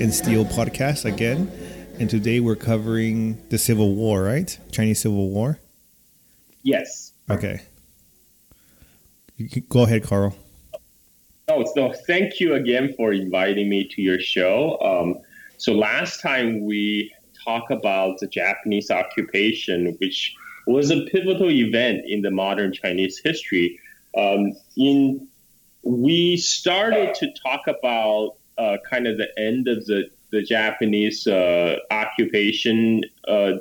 and Steel podcast again. And today we're covering the Civil War, right? Chinese Civil War? Yes. Okay. Go ahead, Carl. Oh, so thank you again for inviting me to your show. Um, so last time we talked about the Japanese occupation, which was a pivotal event in the modern Chinese history. Um, in we started to talk about uh, kind of the end of the the Japanese uh, occupation uh,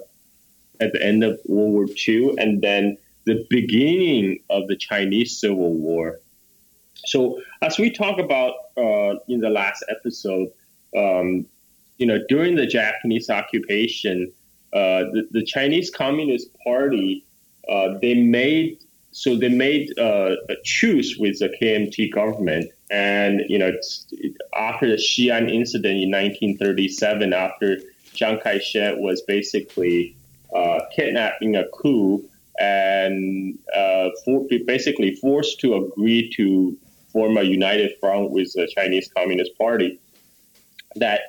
at the end of World War II, and then the beginning of the Chinese Civil War. So, as we talk about uh, in the last episode, um, you know, during the Japanese occupation, uh, the, the, Chinese Communist Party uh, they made so they made uh, a truce with the KMT government, and you know, after the Xi'an incident in 1937, after Chiang Kai-shek was basically uh, kidnapping a coup and uh, for, basically forced to agree to form a united front with the Chinese Communist Party, that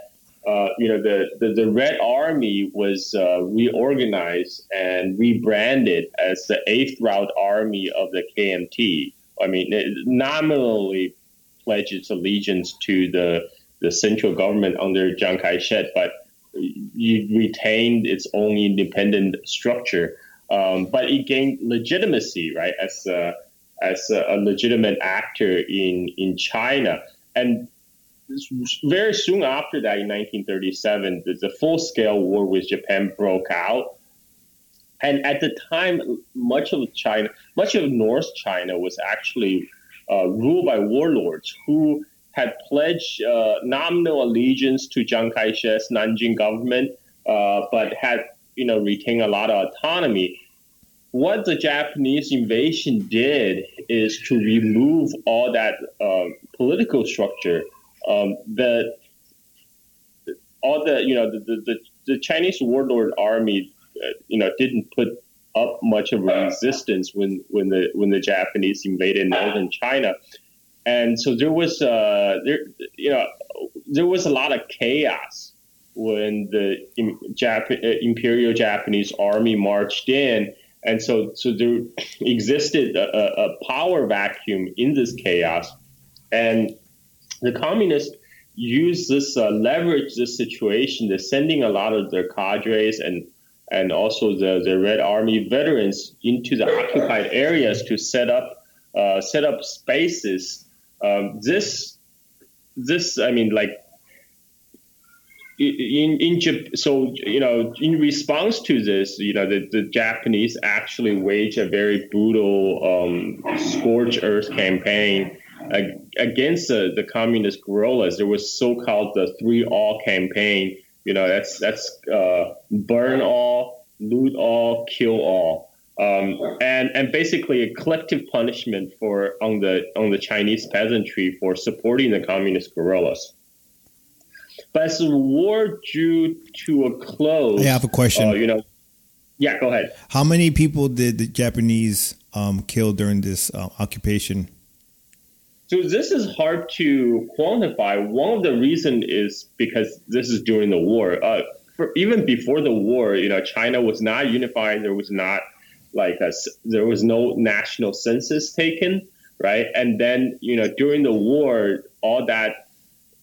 uh, you know, the, the, the, Red Army was uh, reorganized and rebranded as the Eighth Route Army of the KMT. I mean, it nominally its allegiance to the, the central government under Chiang Kai shek, but it retained its own independent structure. Um, but it gained legitimacy, right, as a, as a, a legitimate actor in, in China. And very soon after that, in 1937, the, the full scale war with Japan broke out. And at the time, much of China, much of North China was actually uh, ruled by warlords who had pledged uh, nominal allegiance to Chiang Kai-shek's Nanjing government, uh, but had you know retained a lot of autonomy. What the Japanese invasion did is to remove all that uh, political structure um, the all the you know the, the, the Chinese warlord army, uh, you know, didn't put up much of a resistance when when the when the Japanese invaded northern China, and so there was uh, there you know there was a lot of chaos when the Jap- uh, Imperial Japanese army marched in. And so, so there existed a, a power vacuum in this chaos, and the communists used this uh, leverage this situation. They're sending a lot of their cadres and and also the, the Red Army veterans into the occupied areas to set up uh, set up spaces. Um, this this I mean like in in Japan, so you know in response to this you know the, the Japanese actually wage a very brutal um, earth campaign against the, the communist guerrillas. There was so-called the three all campaign. You know, that's that's uh, burn all, loot all, kill all, um, and and basically a collective punishment for on the on the Chinese peasantry for supporting the communist guerrillas. But as the war drew to a close, I have a question. Uh, you know, yeah, go ahead. How many people did the Japanese um, kill during this uh, occupation? So this is hard to quantify. One of the reasons is because this is during the war. Uh, for, even before the war, you know, China was not unified. There was not like a, there was no national census taken, right? And then you know, during the war, all that,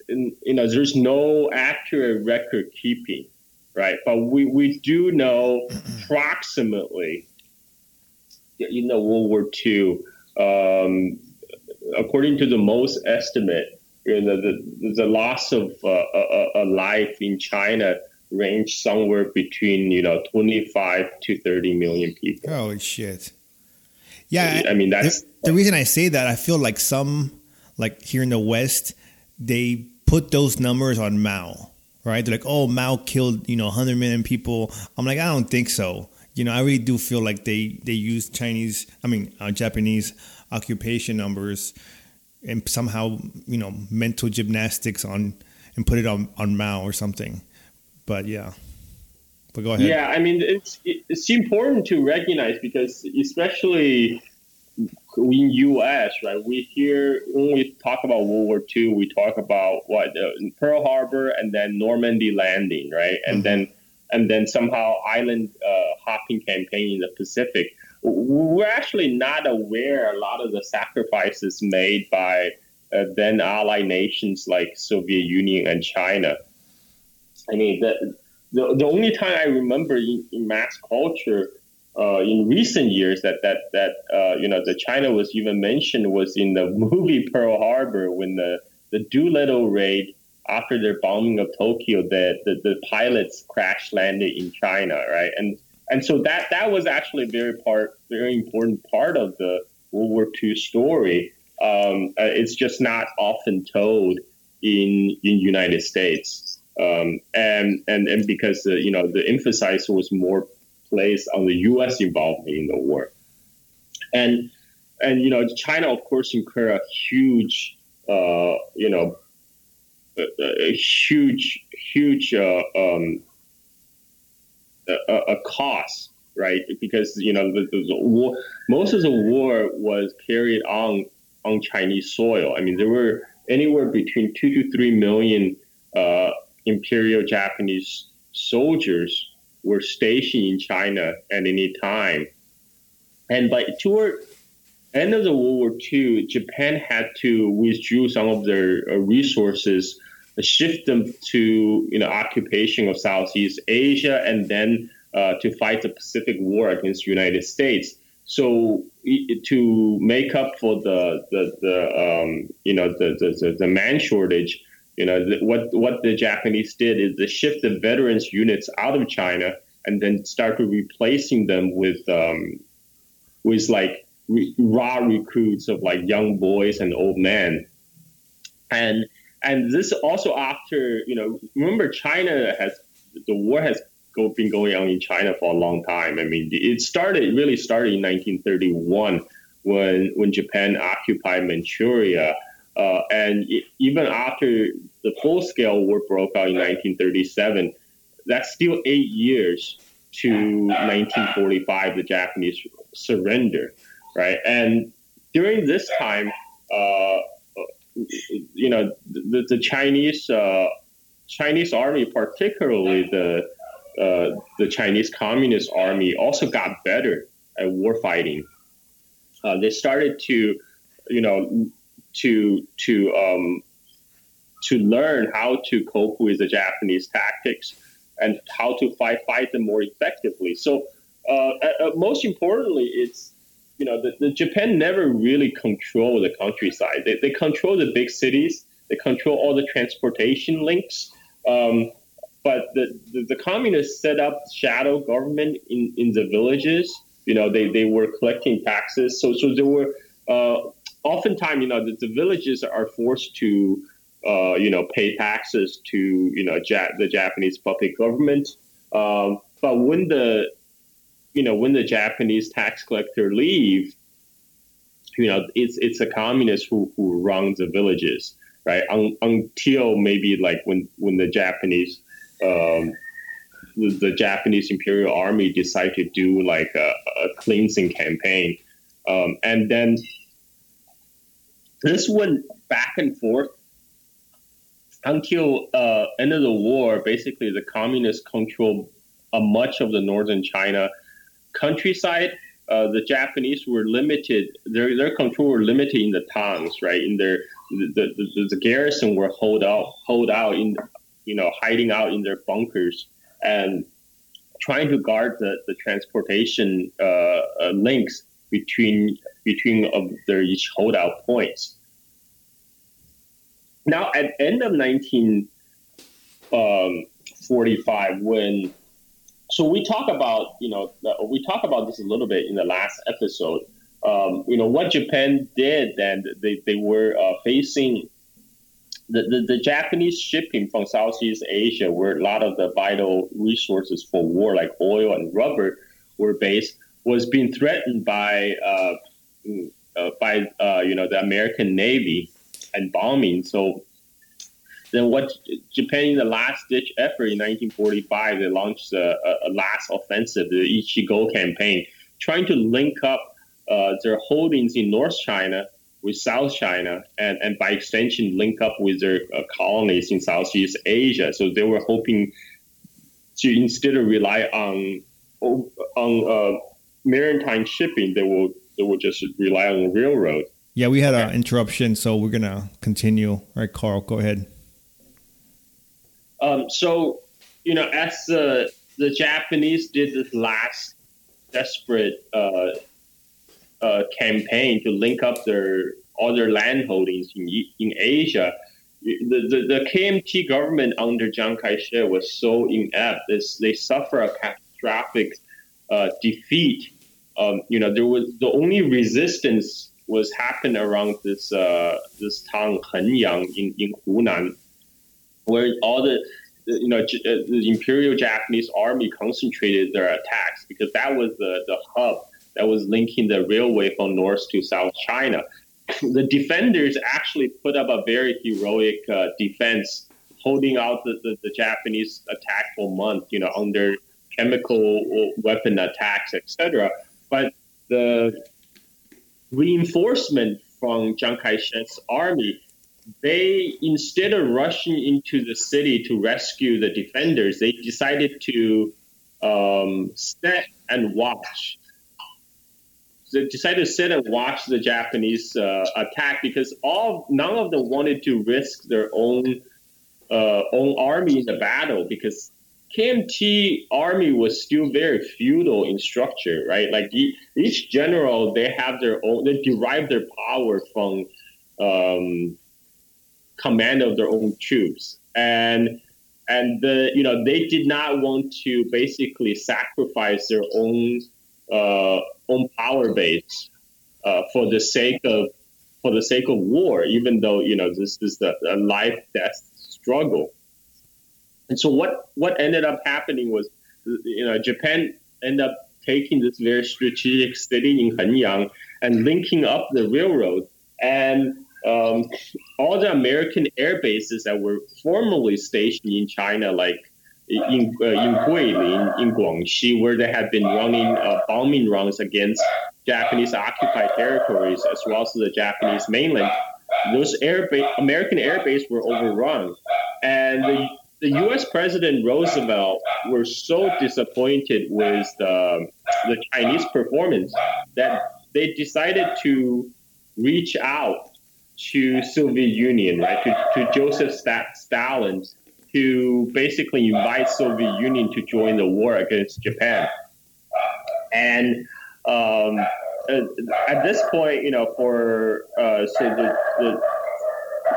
you know, there's no accurate record keeping, right? But we we do know approximately, you know, World War II. Um, according to the most estimate, you know, the, the loss of uh, a, a, life in China range somewhere between you know 25 to 30 million people. Holy shit! Yeah, I mean that's the, the reason I say that. I feel like some, like here in the West, they put those numbers on Mao, right? They're like, oh, Mao killed you know 100 million people. I'm like, I don't think so. You know, I really do feel like they they use Chinese, I mean, uh, Japanese occupation numbers and somehow you know mental gymnastics on and put it on on Mao or something. But yeah, but go ahead. Yeah, I mean it's it's important to recognize because especially in U.S. right, we hear when we talk about World War II, we talk about what uh, Pearl Harbor and then Normandy landing, right, and mm-hmm. then and then somehow island uh, hopping campaign in the Pacific. We're actually not aware a lot of the sacrifices made by uh, then allied nations like Soviet Union and China. I mean, the, the, the only time I remember in, in mass culture uh, in recent years that that that uh, you know the China was even mentioned was in the movie Pearl Harbor when the the Doolittle raid after their bombing of Tokyo the, the, the pilots crash landed in China right and and so that that was actually a very part very important part of the World War II story. Um, uh, it's just not often told in in United States. Um, and and and because uh, you know the emphasis was more placed on the U.S. involvement in the war, and and you know China of course incurred a huge uh, you know a, a huge huge uh, um, a, a, cost right because you know the, the war, most of the war was carried on on Chinese soil. I mean there were anywhere between two to three million uh, imperial Japanese soldiers were stationed in China at any time. And by toward end of the World War II, Japan had to withdraw some of their uh, resources, shift them to you know occupation of Southeast Asia, and then uh, to fight the Pacific War against the United States. So to make up for the the, the um, you know the, the, the man shortage, you know, the, what what the Japanese did is they shift the veterans units out of China and then started replacing them with um, with like re- raw recruits of like young boys and old men, and and this also after you know remember China has the war has go, been going on in China for a long time. I mean, it started really started in 1931 when when Japan occupied Manchuria uh, and it, even after the full scale war broke out in 1937, that's still eight years to 1945, the Japanese surrender, right? And during this time, uh, you know, the, the Chinese uh, Chinese army, particularly the uh, the Chinese Communist Army, also got better at war fighting. Uh, they started to, you know, to to um, to learn how to cope with the Japanese tactics and how to fight fight them more effectively. So uh, uh, most importantly, it's you know the, the, Japan never really control the countryside. They, they control the big cities. They control all the transportation links. Um, but the, the, the, communists set up shadow government in, in the villages. You know, they, they were collecting taxes. So so there were uh, oftentimes, you know, the, the villages are forced to, uh, you know, pay taxes to, you know, ja- the Japanese public government. Um, but when the, you know, when the Japanese tax collector leave, you know, it's it's a communist who, who runs the villages, right? Un- until maybe like when when the Japanese um, the, the, Japanese Imperial Army decided to do like a, a cleansing campaign, um, and then this went back and forth until uh, end of the war. Basically, the communists controlled a much of the northern China countryside. Uh, the Japanese were limited; their their control were limited in the towns, right? In their the, the, the garrison were hold out hold out in you know hiding out in their bunkers and trying to guard the, the transportation uh, uh, links between between of their each holdout points. Now, at end of 1945, um, when so we talk about you know we talk about this a little bit in the last episode. Um, you know what Japan did, and they they were uh, facing the, the, the, Japanese shipping from Southeast Asia, where a lot of the vital resources for war, like oil and rubber, were based, was being threatened by uh, uh, by uh, you know the American Navy and bombing. So then, what Japan in the last ditch effort in 1945, they launched a, a last offensive, the Ichigo campaign, trying to link up uh, their holdings in North China with South China, and, and by extension, link up with their uh, colonies in Southeast Asia. So they were hoping to instead of rely on on uh, maritime shipping, they will they will just rely on the railroad. Yeah, we had okay. an interruption, so we're gonna continue. All right, Carl, go ahead. Um, so, you know, as the the Japanese did this last desperate uh, uh, campaign to link up their all their land holdings in in Asia, the, the, the KMT government under Chiang Kai-shek was so inept. This, they suffer a catastrophic uh, defeat. Um, you know, there was the only resistance was happened around this uh, this town Hengyang in, in Hunan, where all the you know uh, the Imperial Japanese Army concentrated their attacks because that was the, the hub that was linking the railway from North to South China. The defenders actually put up a very heroic uh, defense, holding out the, the, the, Japanese attack for months, you know, under chemical weapon attacks, etc. But the reinforcement from Chiang Kai-shek's army, they instead of rushing into the city to rescue the defenders, they decided to um, sit and watch. They decided to sit and watch the Japanese uh, attack because all none of them wanted to risk their own uh, own army in the battle because KMT army was still very feudal in structure, right? Like each general, they have their own, they derive their power from um, command of their own troops, and and the you know they did not want to basically sacrifice their own uh, own power base uh, for the sake of for the sake of war, even though you know this is the, a life death struggle. And so what what ended up happening was, you know, Japan ended up taking this very strategic city in Hanyang and linking up the railroad and um, all the American air bases that were formerly stationed in China, like in uh, in Guilin, in Guangxi, where they had been running uh, bombing runs against Japanese occupied territories as well as the Japanese mainland. Those air ba- American air bases were overrun, and the the U.S. President Roosevelt were so disappointed with the, the Chinese performance that they decided to reach out to Soviet Union, right, to, to Joseph Stalin, to basically invite Soviet Union to join the war against Japan. And um, at this point, you know, for uh, so the, the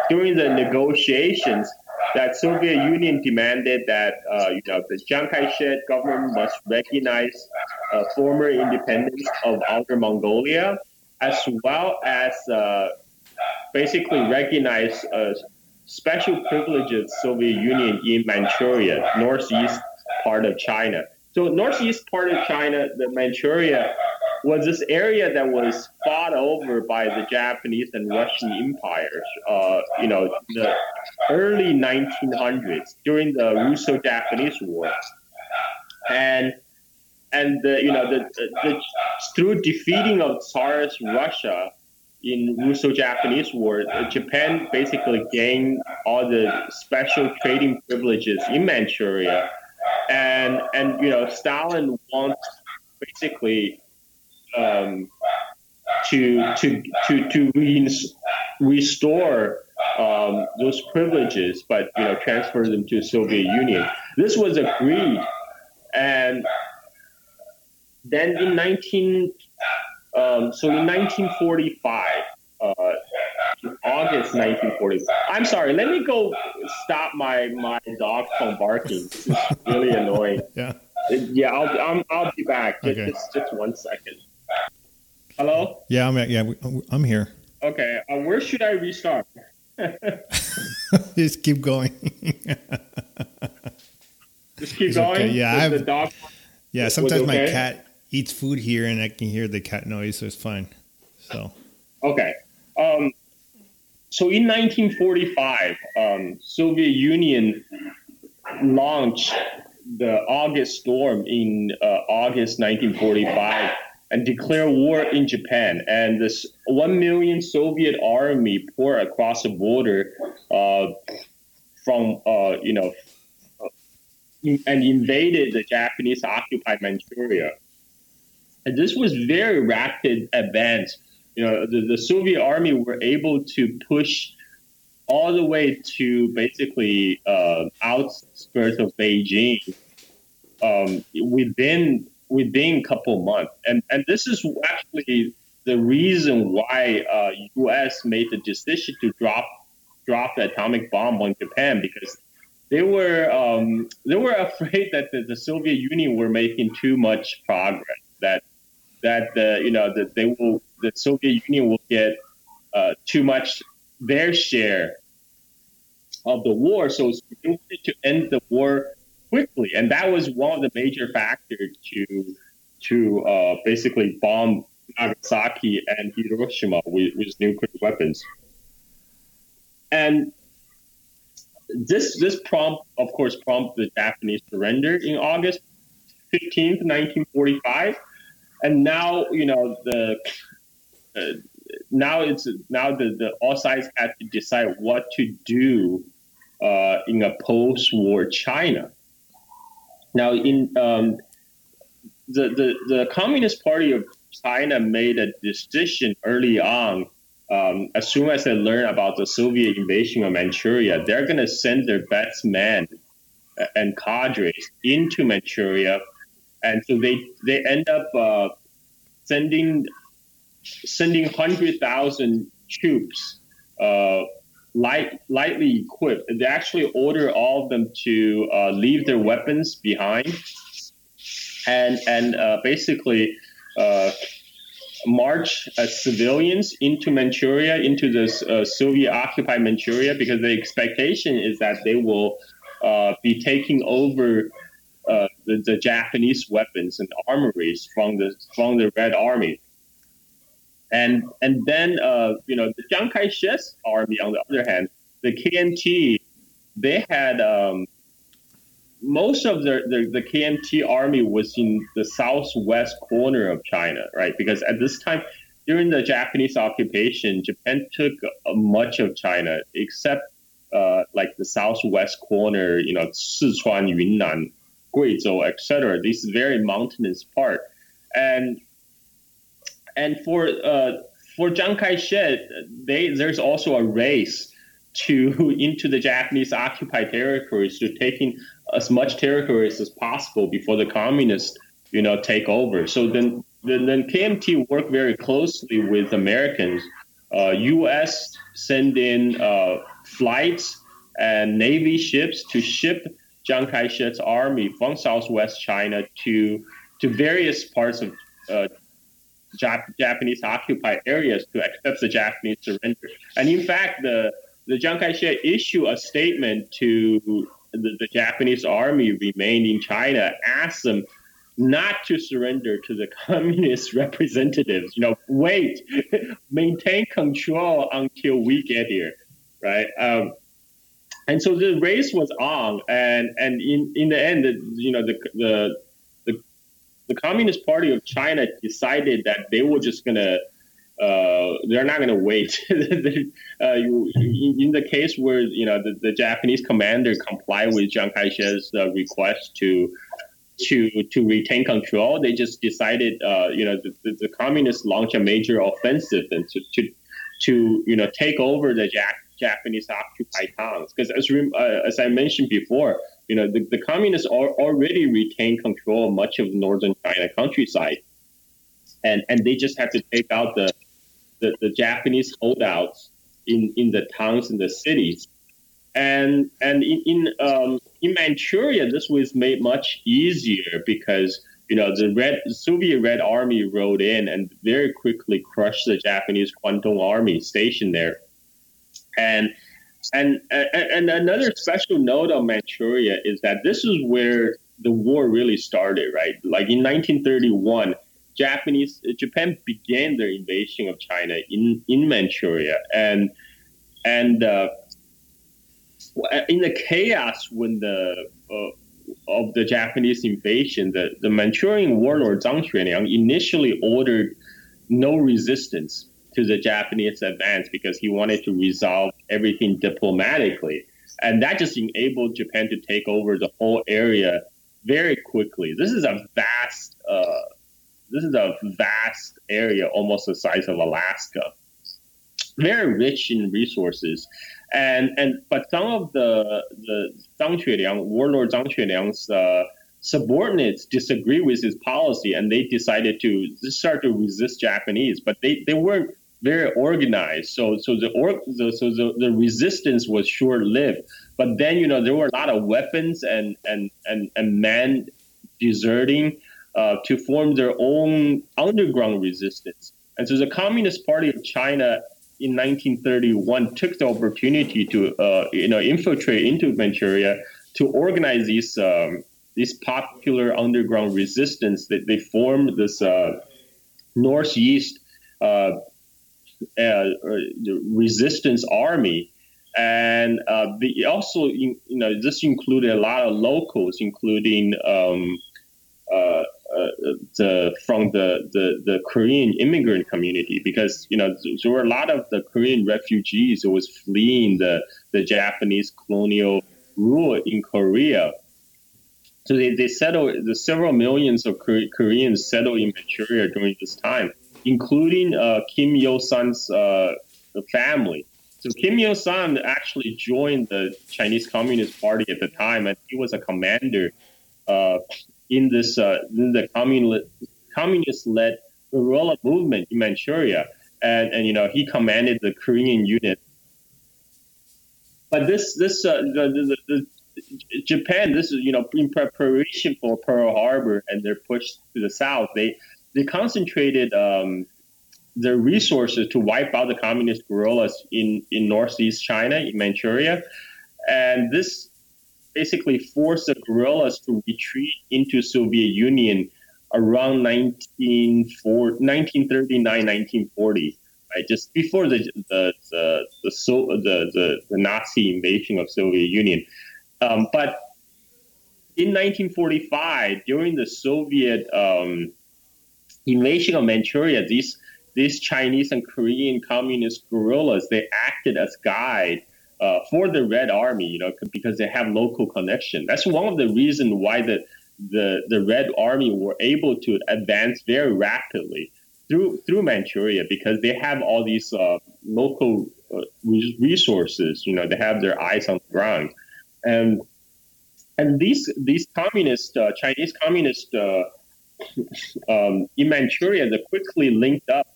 during the negotiations, that Soviet Union demanded that uh, you know the Chiang Kai-shek government must recognize uh, former independence of Outer Mongolia, as well as uh, basically recognize uh, special privileges Soviet Union in Manchuria, northeast part of China. So northeast part of China, the Manchuria was this area that was fought over by the Japanese and Russian empires. Uh, you know, the early 1900s during the Russo-Japanese War, and and the, you know the, the, the through defeating of Tsarist Russia in Russo-Japanese War, Japan basically gained all the special trading privileges in Manchuria, and and you know Stalin wants basically um, to to to to re- restore um, those privileges, but you know transfer them to Soviet Union. This was agreed, and then in 19 um, so in 1945. Uh, August 1945. I'm sorry. Let me go stop my my dog from barking. This is really annoying. yeah. Yeah. I'll I'll, I'll be back. Just, okay. just just one second. Hello. Yeah, I'm yeah, I'm here. Okay, uh, where should I restart? Just keep going. Just keep it's going. Okay. Yeah, I have, the dog. Yeah, sometimes okay? my cat eats food here, and I can hear the cat noise, so it's fine. So. Okay. Um, so in 1945, um, Soviet Union launched the August Storm in uh, August 1945 and declare war in Japan. And this one million Soviet army poured across the border uh, from, uh, you know, uh, and invaded the Japanese occupied Manchuria. And this was very rapid advance. You know, the, the Soviet army were able to push all the way to basically uh, outskirts of Beijing um, within within a couple months. And and this is actually the reason why uh, U.S. made the decision to drop drop the atomic bomb on Japan because they were um, they were afraid that the, the, Soviet Union were making too much progress that that the you know that they will the Soviet Union will get uh, too much their share of the war. So they wanted to end the war quickly, and that was one of the major factors to to uh, basically bomb Nagasaki and Hiroshima with, with nuclear weapons. And this this prompt, of course, prompted the Japanese surrender in August 15th, 1945. And now, you know, the uh, now it's now the, the all sides have to decide what to do uh, in a post-war China. Now, in um, the, the the Communist Party of China made a decision early on. Um, as soon as they learn about the Soviet invasion of Manchuria, they're going to send their best men and cadres into Manchuria, and so they they end up uh, sending sending hundred thousand troops, uh, light lightly equipped. They actually order all of them to uh, leave their weapons behind, and and uh, basically uh, march as civilians into Manchuria, into the uh, Soviet occupied Manchuria, because the expectation is that they will be taking over uh, the, the, Japanese weapons and armories from the from the Red Army. And and then uh, you know the Chiang Kai-shek's army, on the other hand, the KMT, they had um, most of the, the, the KMT army was in the southwest corner of China, right? Because at this time, during the Japanese occupation, Japan took much of China except uh, like the southwest corner, you know, Sichuan, Yunnan, Guizhou, etc. This very mountainous part, and and for uh, for Chiang Kai-shek, they there's also a race to into the Japanese occupied territories to taking as much territories as possible before the communists, you know, take over. So then, then, then KMT worked very closely with Americans. Uh, U.S. send in uh, flights and Navy ships to ship Chiang Kai-shek's army from Southwest China to to various parts of uh, Jap- Japanese occupied areas to accept the Japanese surrender. And in fact, the the Chiang Kai-shek issued a statement to the, the Japanese army remained in China, asked them not to surrender to the communist representatives. You know, wait, maintain control until we get here, right? Um, and so the race was on, and and in, in the end, you know, the the the, the Communist Party of China decided that they were just gonna uh, they're not going to wait. uh, you, in the case where you know the, the Japanese commander complied with Chiang Kai-shek's uh, request to to to retain control, they just decided, uh, you know, the, the, the, communists launch a major offensive and to to, to you know take over the Japanese occupied towns. Because as uh, as I mentioned before, you know, the, the communists are already retained control of much of the northern China countryside. And, and they just have to take out the, the, the Japanese holdouts in, in the towns and the cities. And and in in, um, in Manchuria, this was made much easier because you know the red Soviet Red Army rode in and very quickly crushed the Japanese Kwantung Army stationed there. And and and another special note on Manchuria is that this is where the war really started, right? Like in 1931, Japanese Japan began their invasion of China in in Manchuria, and and uh, in the chaos when the uh, of the Japanese invasion, the, the Manchurian warlord Zhang Xueliang initially ordered no resistance to the Japanese advance because he wanted to resolve everything diplomatically. And that just enabled Japan to take over the whole area very quickly. This is a vast, uh, this is a vast area, almost the size of Alaska. Very rich in resources, and and but some of the the Zhang Xueliang warlord Zhang Xueliang's uh, subordinates disagree with his policy, and they decided to start to resist Japanese. But they, they weren't very organized. So so the, or, the so the, the resistance was short lived. But then you know there were a lot of weapons and and and, and men deserting uh, to form their own underground resistance. And so the Communist Party of China in 1931 took the opportunity to uh, you know infiltrate into Manchuria to organize these um, this popular underground resistance that they formed this uh, northeast uh, uh, resistance army, and uh, the, also you know this included a lot of locals, including um, uh, uh, the from the, the, the Korean immigrant community because you know there were a lot of the Korean refugees who was fleeing the the Japanese colonial rule in Korea. So they, they settled the several millions of Koreans settled in Manchuria during this time including uh, Kim Il Sung's uh, family. So Kim Il Sung actually joined the Chinese Communist Party at the time, and he was a commander uh, in this uh, in the communist-led guerrilla movement in Manchuria, and and you know he commanded the Korean unit. But this this uh, the, the, the Japan, this is you know in preparation for Pearl Harbor and their push to the south. They they concentrated um, their resources to wipe out the communist guerrillas in, in northeast China, in Manchuria. And this basically forced the guerrillas to retreat into Soviet Union around 1939, 1940, right? Just before the the the the, the, the Nazi invasion of Soviet Union. Um, but in 1945, during the Soviet um, invasion of Manchuria, these these Chinese and Korean communist guerrillas they acted as guide uh, for the Red Army, you know, because they have local connection. That's one of the reasons why the the the Red Army were able to advance very rapidly through through Manchuria because they have all these uh, local uh, resources. You know, they have their eyes on the ground, and and these these communist uh, Chinese communist uh, um, in Manchuria, they quickly linked up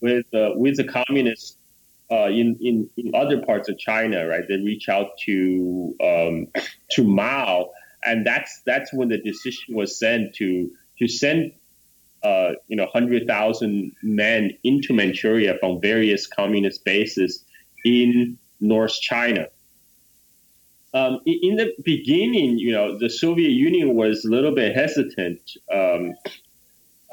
with uh, with the communists uh, in, in in other parts of China. Right, they reach out to um, to Mao, and that's that's when the decision was sent to to send uh, you know hundred thousand men into Manchuria from various communist bases in North China um, in the beginning, you know, the Soviet Union was a little bit hesitant um,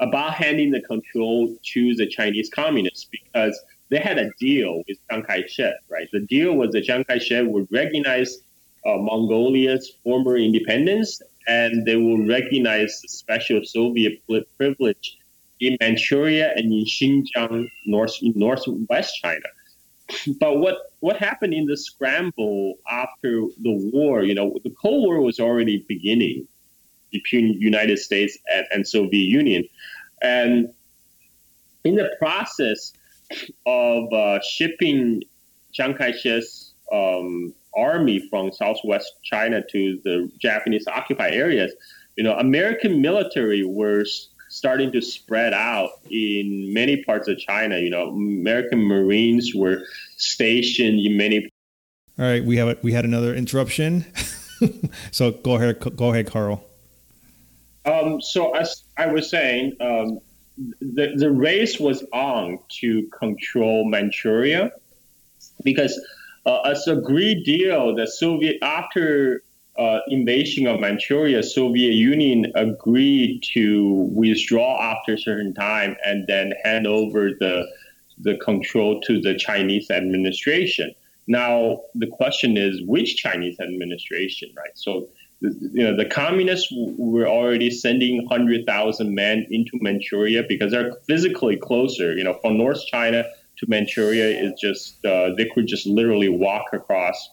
about handing the control to the Chinese communists because they had a deal with Chiang Kai-shek, right? The deal was that Chiang Kai-shek would recognize uh, Mongolia's former independence and they will recognize the special Soviet privilege in Manchuria and in Xinjiang, north northwest China but what what happened in the scramble after the war? You know, the Cold War was already beginning between United States and, and Soviet Union, and in the process of uh, shipping Chiang Kai-shek's um, army from southwest China to the Japanese occupied areas, you know, American military was starting to spread out in many parts of China. You know, American Marines were stationed in many. All right, we have we had another interruption. so go ahead, go ahead, Carl. Um, so as I was saying, um, the the race was on to control Manchuria because uh, as agreed deal, the Soviet after uh, invasion of Manchuria, Soviet Union agreed to withdraw after a certain time and then hand over the the control to the Chinese administration. Now the question is which Chinese administration, right? So you know, the communists were already sending 100,000 men into Manchuria because they're physically closer. You know, from North China to Manchuria is just, uh, they could just literally walk across.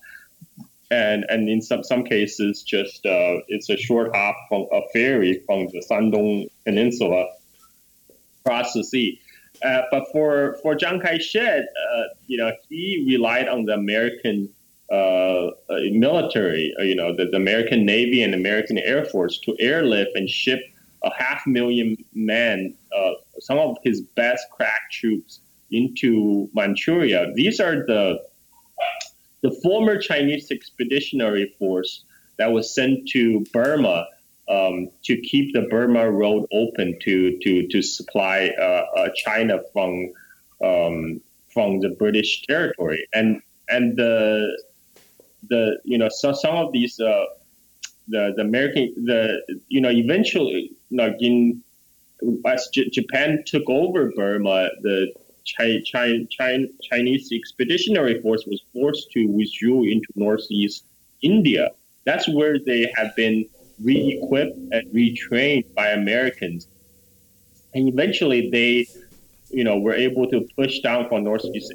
And, and in some, some cases, just uh, it's a short hop from a ferry from the Shandong Peninsula across the sea. Uh, but for, for Chiang Kai-shek, uh, you know, he relied on the American uh, uh, military, you know, the, the, American Navy and American Air Force to airlift and ship a half million men, uh, some of his best crack troops into Manchuria. These are the the former Chinese expeditionary force that was sent to Burma um, to keep the Burma road open to to to supply uh, uh, China from um, from the British territory. And and the the you know so, some of these uh, the the American the you know eventually like in as J- Japan took over Burma, the Chi- Chi- Chi- Chinese expeditionary force was forced to withdraw into northeast India. That's where they have been re-equipped and retrained by Americans, and eventually they, you know, were able to push down from northeast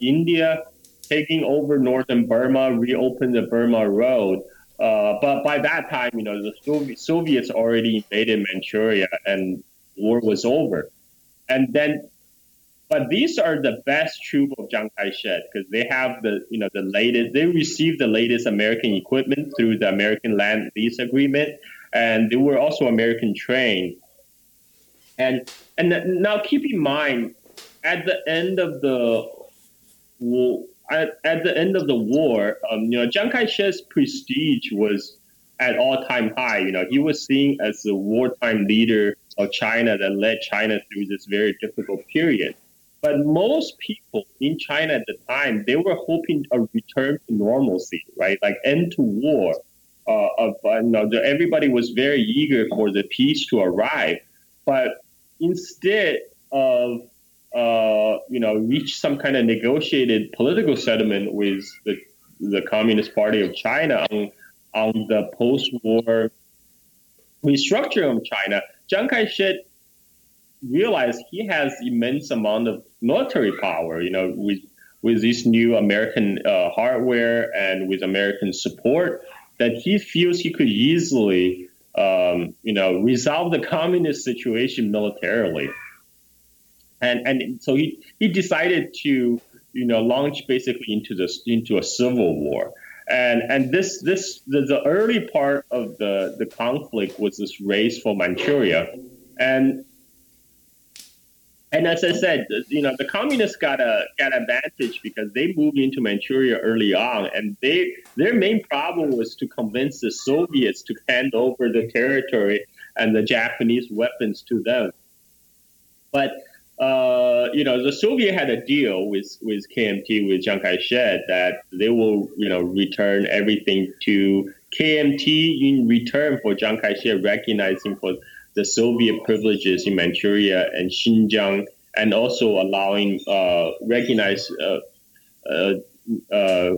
India taking over northern Burma, reopened the Burma Road. Uh, but by that time, you know, the Soviets already invaded Manchuria and war was over. And then, but these are the best troops of Chiang Kai-shek because they have the, you know, the latest, they received the latest American equipment through the American Lend Lease Agreement. And they were also American trained. And, and now keep in mind, at the end of the at, at the end of the war, um, you know, Chiang Kai-shek's prestige was at all-time high. You know, he was seen as the wartime leader of China that led China through this very difficult period. But most people in China at the time, they were hoping a return to normalcy, right? Like end to war. Uh, of, uh, you know, everybody was very eager for the peace to arrive. But instead of uh, you know, reach some kind of negotiated political settlement with the, the Communist Party of China on, on the post-war restructuring of China, Chiang Kai-shek realized he has immense amount of military power, you know, with with this new American uh, hardware and with American support, that he feels he could easily, um, you know, resolve the communist situation militarily. And and so he he decided to you know launch basically into this into a civil war. And and this this the, the early part of the the conflict was this race for Manchuria. And and as I said, you know, the communists got a got advantage because they moved into Manchuria early on, and they their main problem was to convince the Soviets to hand over the territory and the Japanese weapons to them. But uh, you know, the Soviet had a deal with, with KMT, with Chiang Kai-shek, that they will, you know, return everything to KMT in return for Chiang Kai-shek recognizing for the Soviet privileges in Manchuria and Xinjiang, and also allowing uh, recognize uh, uh, uh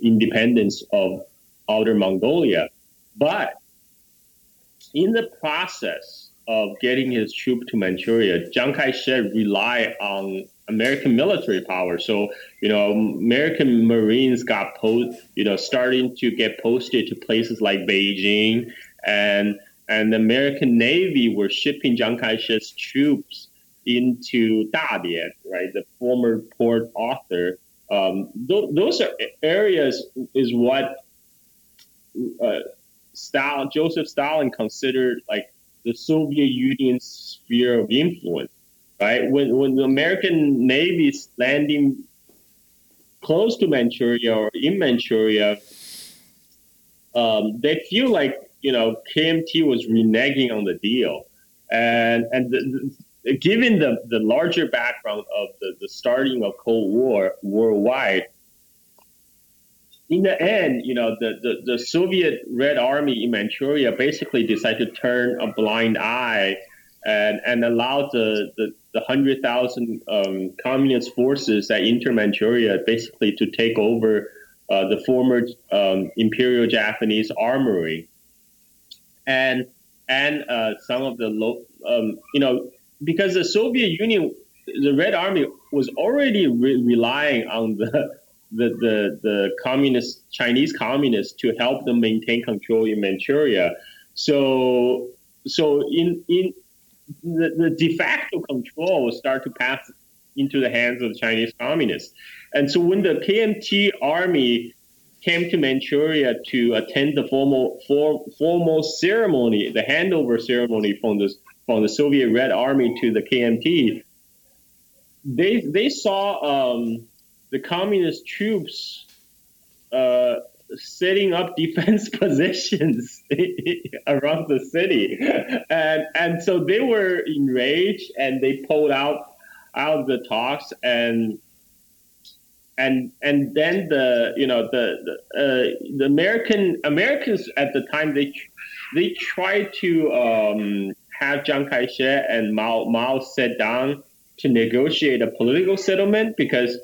independence of Outer Mongolia. But in the process, of getting his troops to Manchuria, Chiang Kai-shek relied on American military power. So, you know, American Marines got post, you know, starting to get posted to places like Beijing, and and the American Navy were shipping Chiang Kai-shek's troops into Dalian, right, the former Port Arthur. Um, th- those are areas is what uh, Stalin, Joseph Stalin considered like the Soviet Union's sphere of influence, right? When, when the American Navy is landing close to Manchuria or in Manchuria, um, they feel like, you know, KMT was reneging on the deal. And, and the, the, given the, the larger background of the, the starting of Cold War worldwide, in the end, you know, the, the, the, Soviet Red Army in Manchuria basically decided to turn a blind eye and, and allow the, the, the 100,000 um, communist forces that enter Manchuria basically to take over uh, the former um, Imperial Japanese armory. And and uh, some of the low, um, you know, because the Soviet Union, the Red Army was already re- relying on the, the the the communist Chinese communists to help them maintain control in Manchuria. So so in in the, the de facto control start to pass into the hands of the Chinese communists. And so when the KMT army came to Manchuria to attend the formal for, formal ceremony, the handover ceremony from the from the Soviet Red Army to the KMT, they they saw um, the communist troops uh, setting up defense positions around the city, and and so they were enraged and they pulled out out of the talks and and and then the you know the the, uh, the American Americans at the time they they tried to um, have Chiang Kai-shek and Mao Mao sit down to negotiate a political settlement because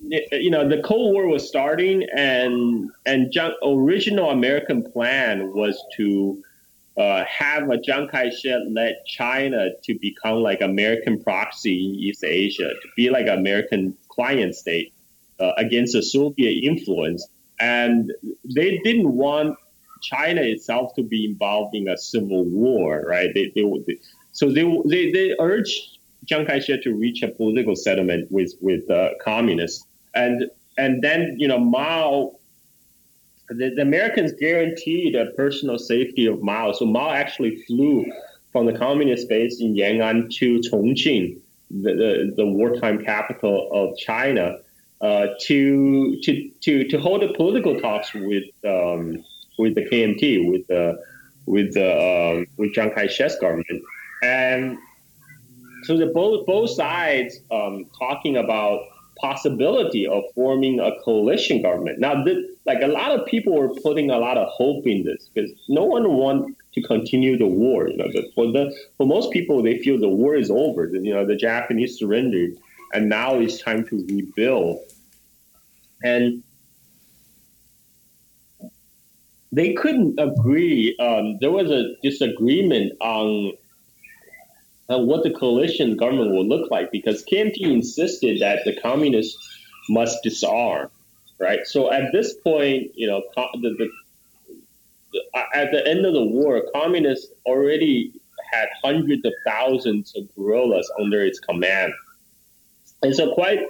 you know the Cold War was starting and and original American plan was to uh, have a Chiang Kai-shek led China to become like American proxy in East Asia, to be like American client state uh, against the Soviet influence. And they didn't want China itself to be involved in a civil war, right? They, they, they so they, they, they urged Chiang Kai-shek to reach a political settlement with, with uh, communists. And, and then, you know, Mao the, the, Americans guaranteed the personal safety of Mao. So Mao actually flew from the communist base in Yan'an to Chongqing, the, the, the wartime capital of China, uh, to, to, to, to hold the political talks with, um, with the KMT, with the, with the, uh, with Chiang Kai-shek's government. And so the both, both sides um, talking about possibility of forming a coalition government. Now, this, like a lot of people were putting a lot of hope in this because no one want to continue the war. You know, for the for most people, they feel the war is over. You know, the Japanese surrendered, and now it's time to rebuild. And they couldn't agree. Um, there was a disagreement on what the coalition government will look like because KMT insisted that the communists must disarm, right? So at this point, you know, the, the, at the end of the war, communists already had hundreds of thousands of guerrillas under its command. It's a quite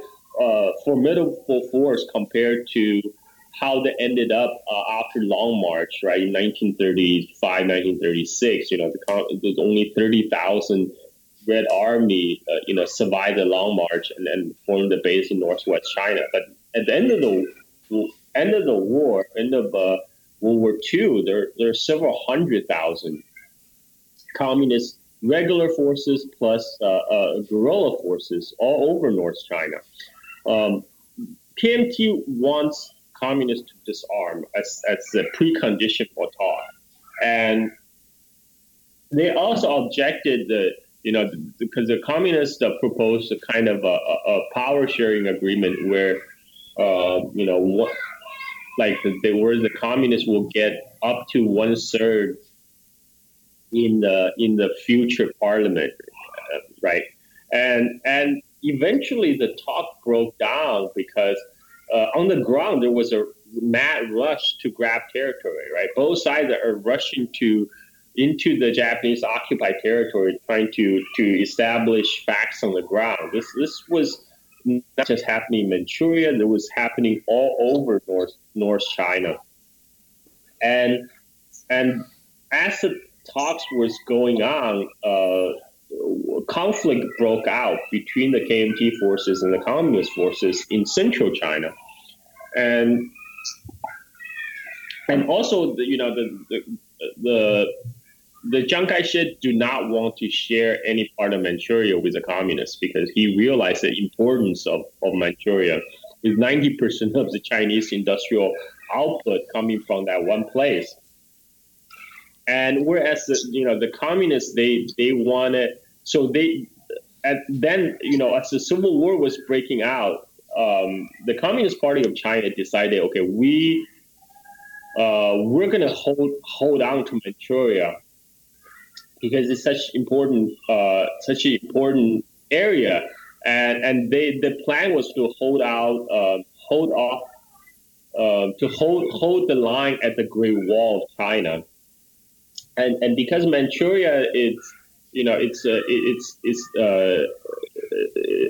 uh, formidable force compared to how they ended up uh, after Long March, right, in 1935, 1936. You know, the, there's only 30,000 Red Army, uh, you know, survived the Long March and then formed the base in northwest China. But at the end of the end of the war, end of uh, World War II, there there are several hundred thousand communist regular forces plus uh, uh guerrilla forces all over North China. Um, KMT wants communists to disarm as, as a precondition for talk. And they also objected the you know, because the communists proposed a kind of a, a, power sharing agreement where, uh, you know, what, like the, the, the communists will get up to one third in the in the future parliament, uh, right? And and eventually the talk broke down because uh, on the ground there was a mad rush to grab territory, right? Both sides are rushing to into the Japanese occupied territory, trying to to establish facts on the ground. This this was not just happening in Manchuria; it was happening all over North North China. And and as the talks was going on, uh, conflict broke out between the KMT forces and the communist forces in central China, and and also the, you know the, the the the Chiang Kai-shek do not want to share any part of Manchuria with the communists because he realized the importance of, of Manchuria with 90% of the Chinese industrial output coming from that one place. And whereas the, you know the communists they they wanted so they and then you know as the civil war was breaking out, um, the Communist Party of China decided okay we uh, we're going to hold hold on to Manchuria because it's such important uh, such an important area, and and they the plan was to hold out uh, hold off uh, to hold hold the line at the Great Wall of China, and and because Manchuria is you know it's uh, it's it's uh,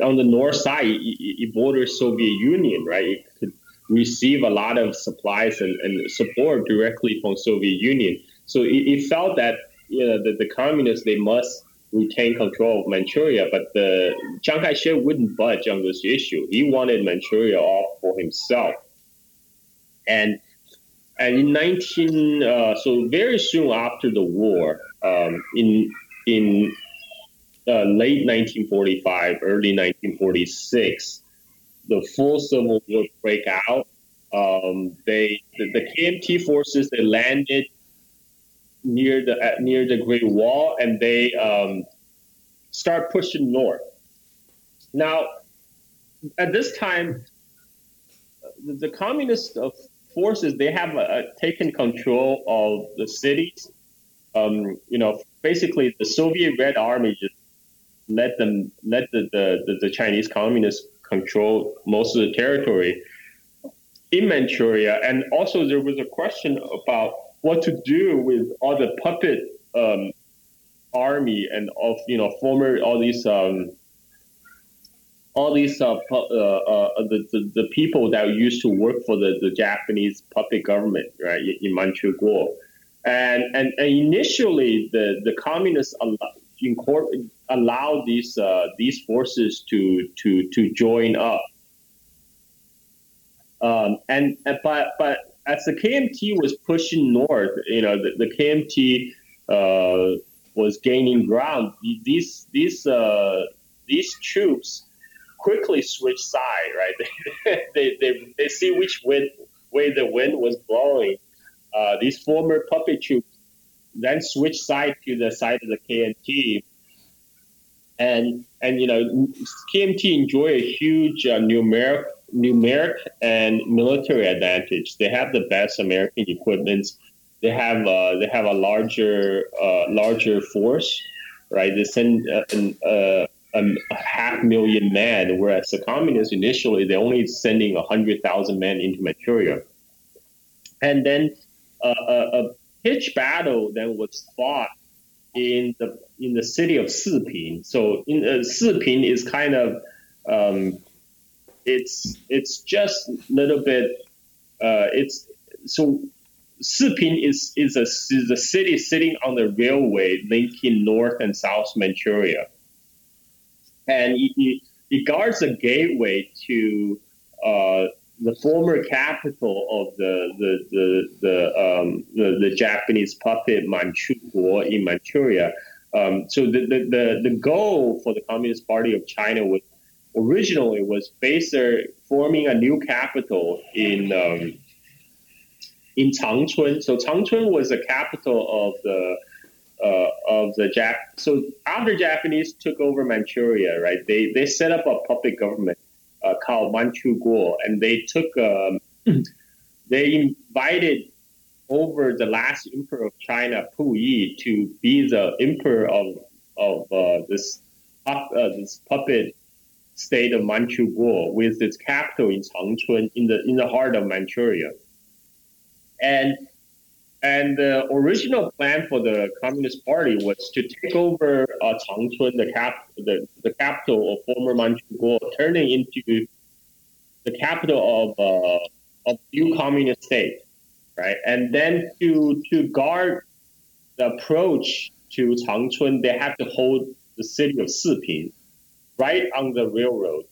on the north side it, borders Soviet Union right? It could receive a lot of supplies and, and support directly from Soviet Union. So it, it felt that you know the, the communists they must retain control of Manchuria but the Chiang Kai-shek wouldn't budge on this issue. He wanted Manchuria all for himself. And and in 19 uh, so very soon after the war um, in in uh, late 1945 early 1946 the full civil war break out. Um, they the, the, KMT forces they landed near the uh, near the Great Wall and they um, start pushing north now at this time the, the communist forces they have uh, taken control of the cities. Um, you know, basically the Soviet Red Army just let them let the, the, the, Chinese communists control most of the territory in Manchuria. And also there was a question about what to do with all the puppet um, army and of you know former all these um, all these uh, uh, uh, the, the, the, people that used to work for the, the Japanese puppet government, right, in Manchukuo. And, and, and initially, the, the communists allowed, these, uh, these forces to, to, to join up. Um, and, but, but as the KMT was pushing north, you know, the, the KMT uh, was gaining ground. These, these, uh, these troops quickly switch side, right? they, they, they see which wind, way the wind was blowing. Uh, these former puppet troops then switch side to the side of the KMT. And, and you know, KMT enjoy a huge uh, numeric, numeric and military advantage. They have the best American equipment. They have uh, they have a larger uh, larger force, right? They send uh, an, uh, a, half million men, whereas the communists initially they're only sending hundred thousand men into Manchuria, and then uh, a, a pitched battle then was fought in the in the city of Siping. So in uh, Siping is kind of um, it's it's just a little bit uh, it's so Siping is is a is a city sitting on the railway linking North and South Manchuria and it, it guards a gateway to uh, the former capital of the the the the, um, the, the, Japanese puppet Manchukuo in Manchuria. Um, so the, the, the, the goal for the Communist Party of China was originally was based forming a new capital in um, in Changchun. So Changchun was the capital of the uh, of the Jap. So after Japanese took over Manchuria, right? They they set up a puppet government uh, called Manchukuo, and they took um, they invited over the last emperor of China, Puyi, to be the emperor of of uh, this uh, this puppet state of Manchukuo with its capital in Changchun in the in the heart of Manchuria. And and the original plan for the Communist Party was to take over uh, Changchun, the, cap- the, the capital of former Manchukuo, turning into the capital of uh, of new communist state, right? And then to to guard the approach to Changchun, they have to hold the city of Siping, right on the railroad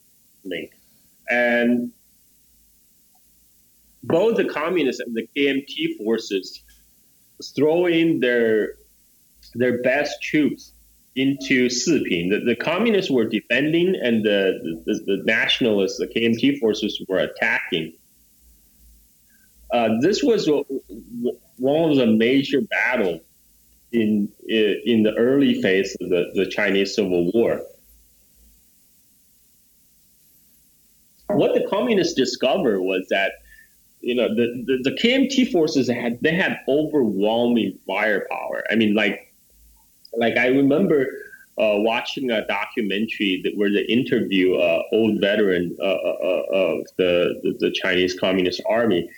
link, and both the communists and the KMT forces throw in their their best troops into Siping. The, the communists were defending, and the, the, the nationalists, the KMT forces, were attacking. Uh, this was one of the major battles in in the early phase of the, the Chinese Civil War. What the communists discovered was that you know, the, the, the KMT forces had they had overwhelming firepower. I mean, like, like I remember uh, watching a documentary that where they interview uh, old veteran uh, uh, uh, of the, the, the Chinese Communist Army.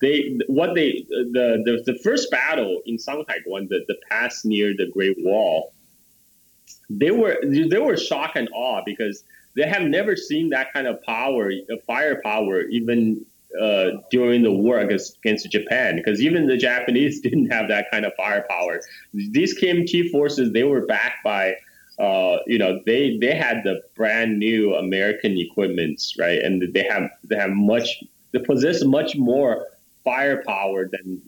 They what they the the, the first battle in Shanhaiguan the, the pass near the Great Wall. They were they were shocked and awe because they have never seen that kind of power, firepower, even uh, during the war against, against Japan, because even the Japanese didn't have that kind of firepower. These KMT forces, they were backed by, uh, you know, they they had the brand new American equipments, right, and they have they have much they possess much more firepower than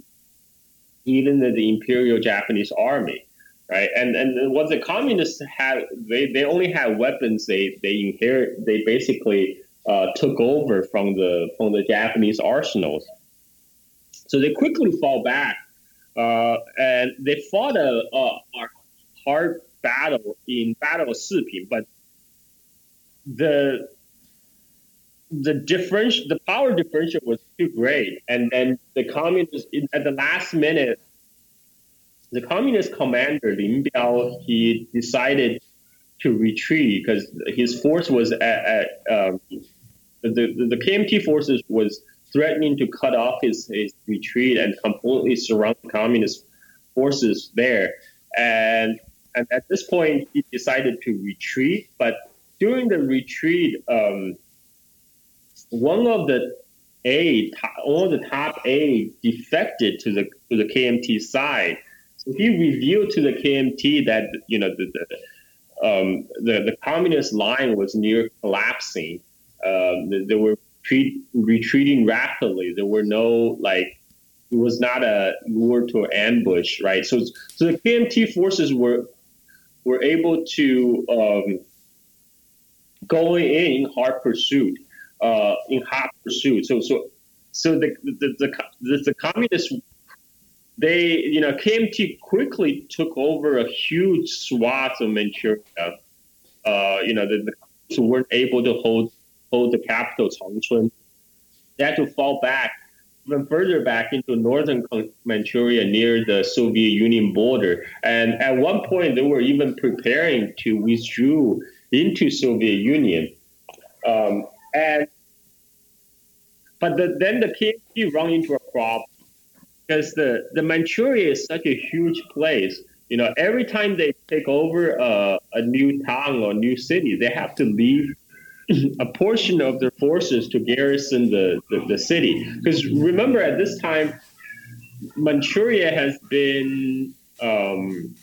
even the, the Imperial Japanese Army right? And and what the communists had, they, they only had weapons they they inherit, they basically uh, took over from the from the Japanese arsenals. So they quickly fall back, uh, and they fought a, a, hard battle in Battle of Siping, but the the difference, the power differential was too great, and then the communists at the last minute, the communist commander Lin Biao he decided to retreat because his force was at, at um, the, the, KMT forces was threatening to cut off his, his retreat and completely surround the communist forces there. And, and at this point, he decided to retreat. But during the retreat, um, one of the A, all the top A defected to the to the KMT side. He revealed to the KMT that you know the the, um, the, the communist line was near collapsing, um, they, were retreat, retreating rapidly. There were no like it was not a lure to ambush, right? So so the KMT forces were were able to um, go in hard pursuit, uh, in hot pursuit. So so so the the the, the, the communists they you know KMT quickly took over a huge swath of Manchuria. Uh, you know the, the weren't able to hold hold the capital, Changchun. They had to fall back even further back into northern Manchuria near the Soviet Union border. And at one point, they were even preparing to withdraw into Soviet Union. Um, and but the, then the KMT run into a problem because the, the Manchuria is such a huge place. You know, every time they take over a, a new town or new city, they have to leave a portion of their forces to garrison the, the, the city. Because remember, at this time, Manchuria has been um,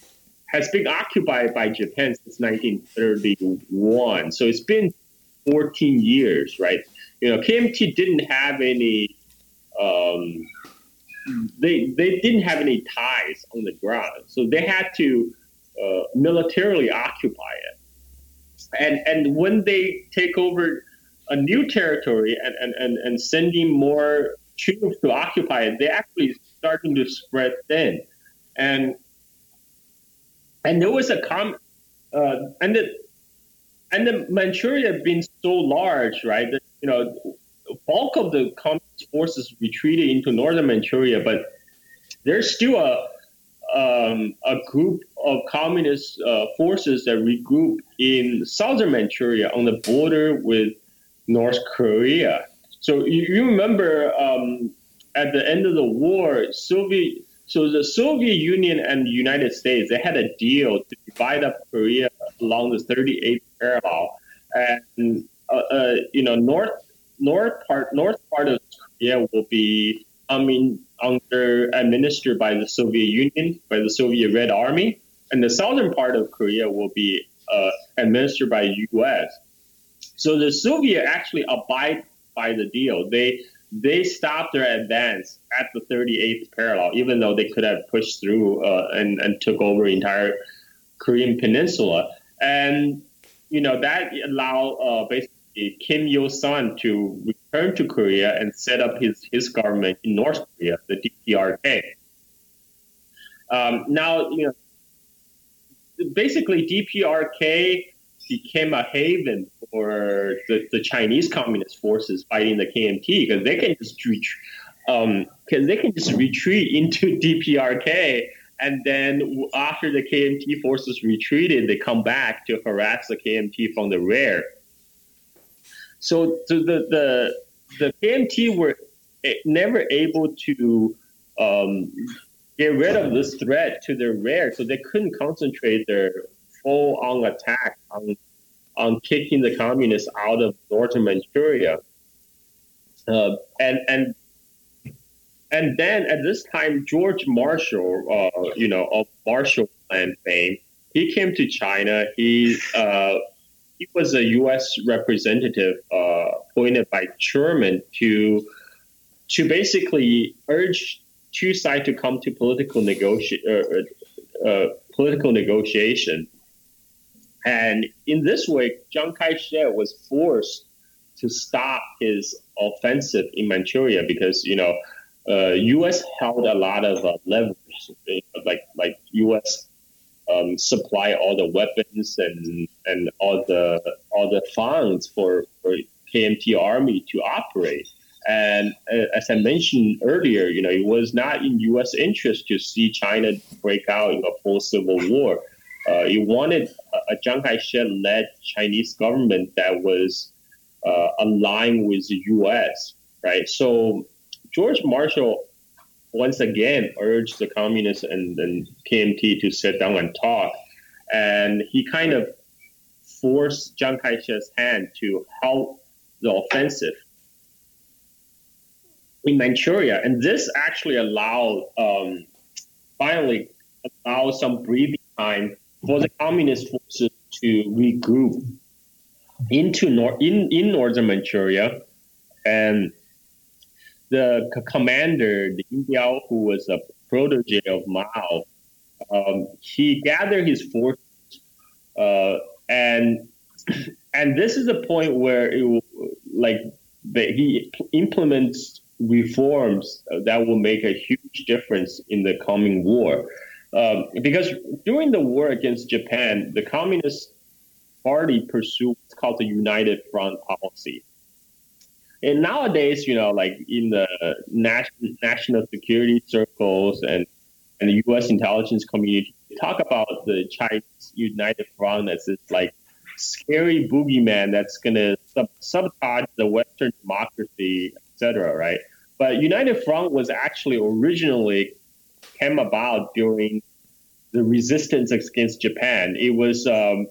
has been occupied by Japan since 1931. So it's been 14 years, right? You know, KMT didn't have any. Um, they they didn't have any ties on the ground, so they had to uh, militarily occupy it and and when they take over a new territory and and, and, and sending more troops to occupy it, they actually starting to spread thin, and and there was a com, uh, and the and the Manchuria being so large, right? That, you know, bulk of the communist forces retreated into northern Manchuria, but there's still a um, a group of communist uh, forces that regroup in southern Manchuria on the border with North Korea. So you, you remember um, at the end of the war, Soviet so the Soviet Union and the United States they had a deal to divide up Korea along the 38th parallel, and uh, uh, you know north north part north part of Korea will be coming under administered by the Soviet Union by the Soviet Red Army, and the southern part of Korea will be uh, administered by U.S. So the Soviet actually abide by the deal. They they stopped their advance at the 38th parallel, even though they could have pushed through uh, and, and took over entire Korean peninsula. And you know that allowed uh, basically Kim Il Sung to return to Korea and set up his his government in North Korea, the DPRK. Um, now you know basically DPRK became a haven for the, the Chinese communist forces fighting the KMT because they can just um, they can just retreat into DPRK. And then after the KMT forces retreated, they come back to harass the KMT from the rear. So, the, the, the KMT were never able to um, get rid of this threat to their rear, so they couldn't concentrate their full-on attack on on kicking the communists out of northern Manchuria. Uh, and and and then at this time, George Marshall, uh, you know, of Marshall Plan fame, he came to China. He uh, he was a U.S. representative uh, appointed by Truman to to basically urge two sides to come to political negotiation. Uh, uh, political negotiation and in this way, Chiang Kai shek was forced to stop his offensive in Manchuria because, you know, uh, U.S. held a lot of uh, leverage, like like U.S. Um, supply all the weapons and and all the all the funds for, for KMT army to operate. And uh, as I mentioned earlier, you know, it was not in U.S. interest to see China break out in a full civil war. Uh, it wanted a Chiang Kai-shek led Chinese government that was uh, aligned with the U.S. Right. So George Marshall once again urged the communists and, and KMT to sit down and talk, and he kind of forced Chiang Kai-shek's hand to help the offensive in Manchuria, and this actually allowed um, finally allowed some breathing time for the communist forces to regroup into nor- in, in northern Manchuria. And the c- commander, the Biao, who was a protege of Mao, um, he gathered his forces, uh, and and this is a point where it like he implements reforms that will make a huge difference in the coming war. Um, because during the war against Japan, the Communist Party pursued what's called the United Front policy. And nowadays, you know, like in the national national security circles and and the U.S. intelligence community, talk about the Chinese United Front as this like scary boogeyman that's going to sub- sabotage the Western democracy, etc. Right? But United Front was actually originally came about during the resistance against Japan. It was um,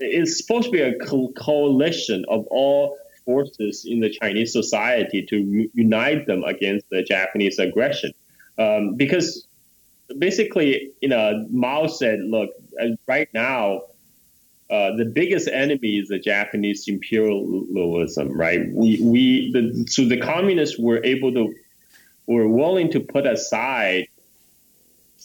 it's supposed to be a co- coalition of all forces in the Chinese society to re- unite them against the Japanese aggression. Um, because basically, you know, Mao said, look, uh, right now, uh, the biggest enemy is the Japanese imperialism, right? We, we the, so the communists were able to, were willing to put aside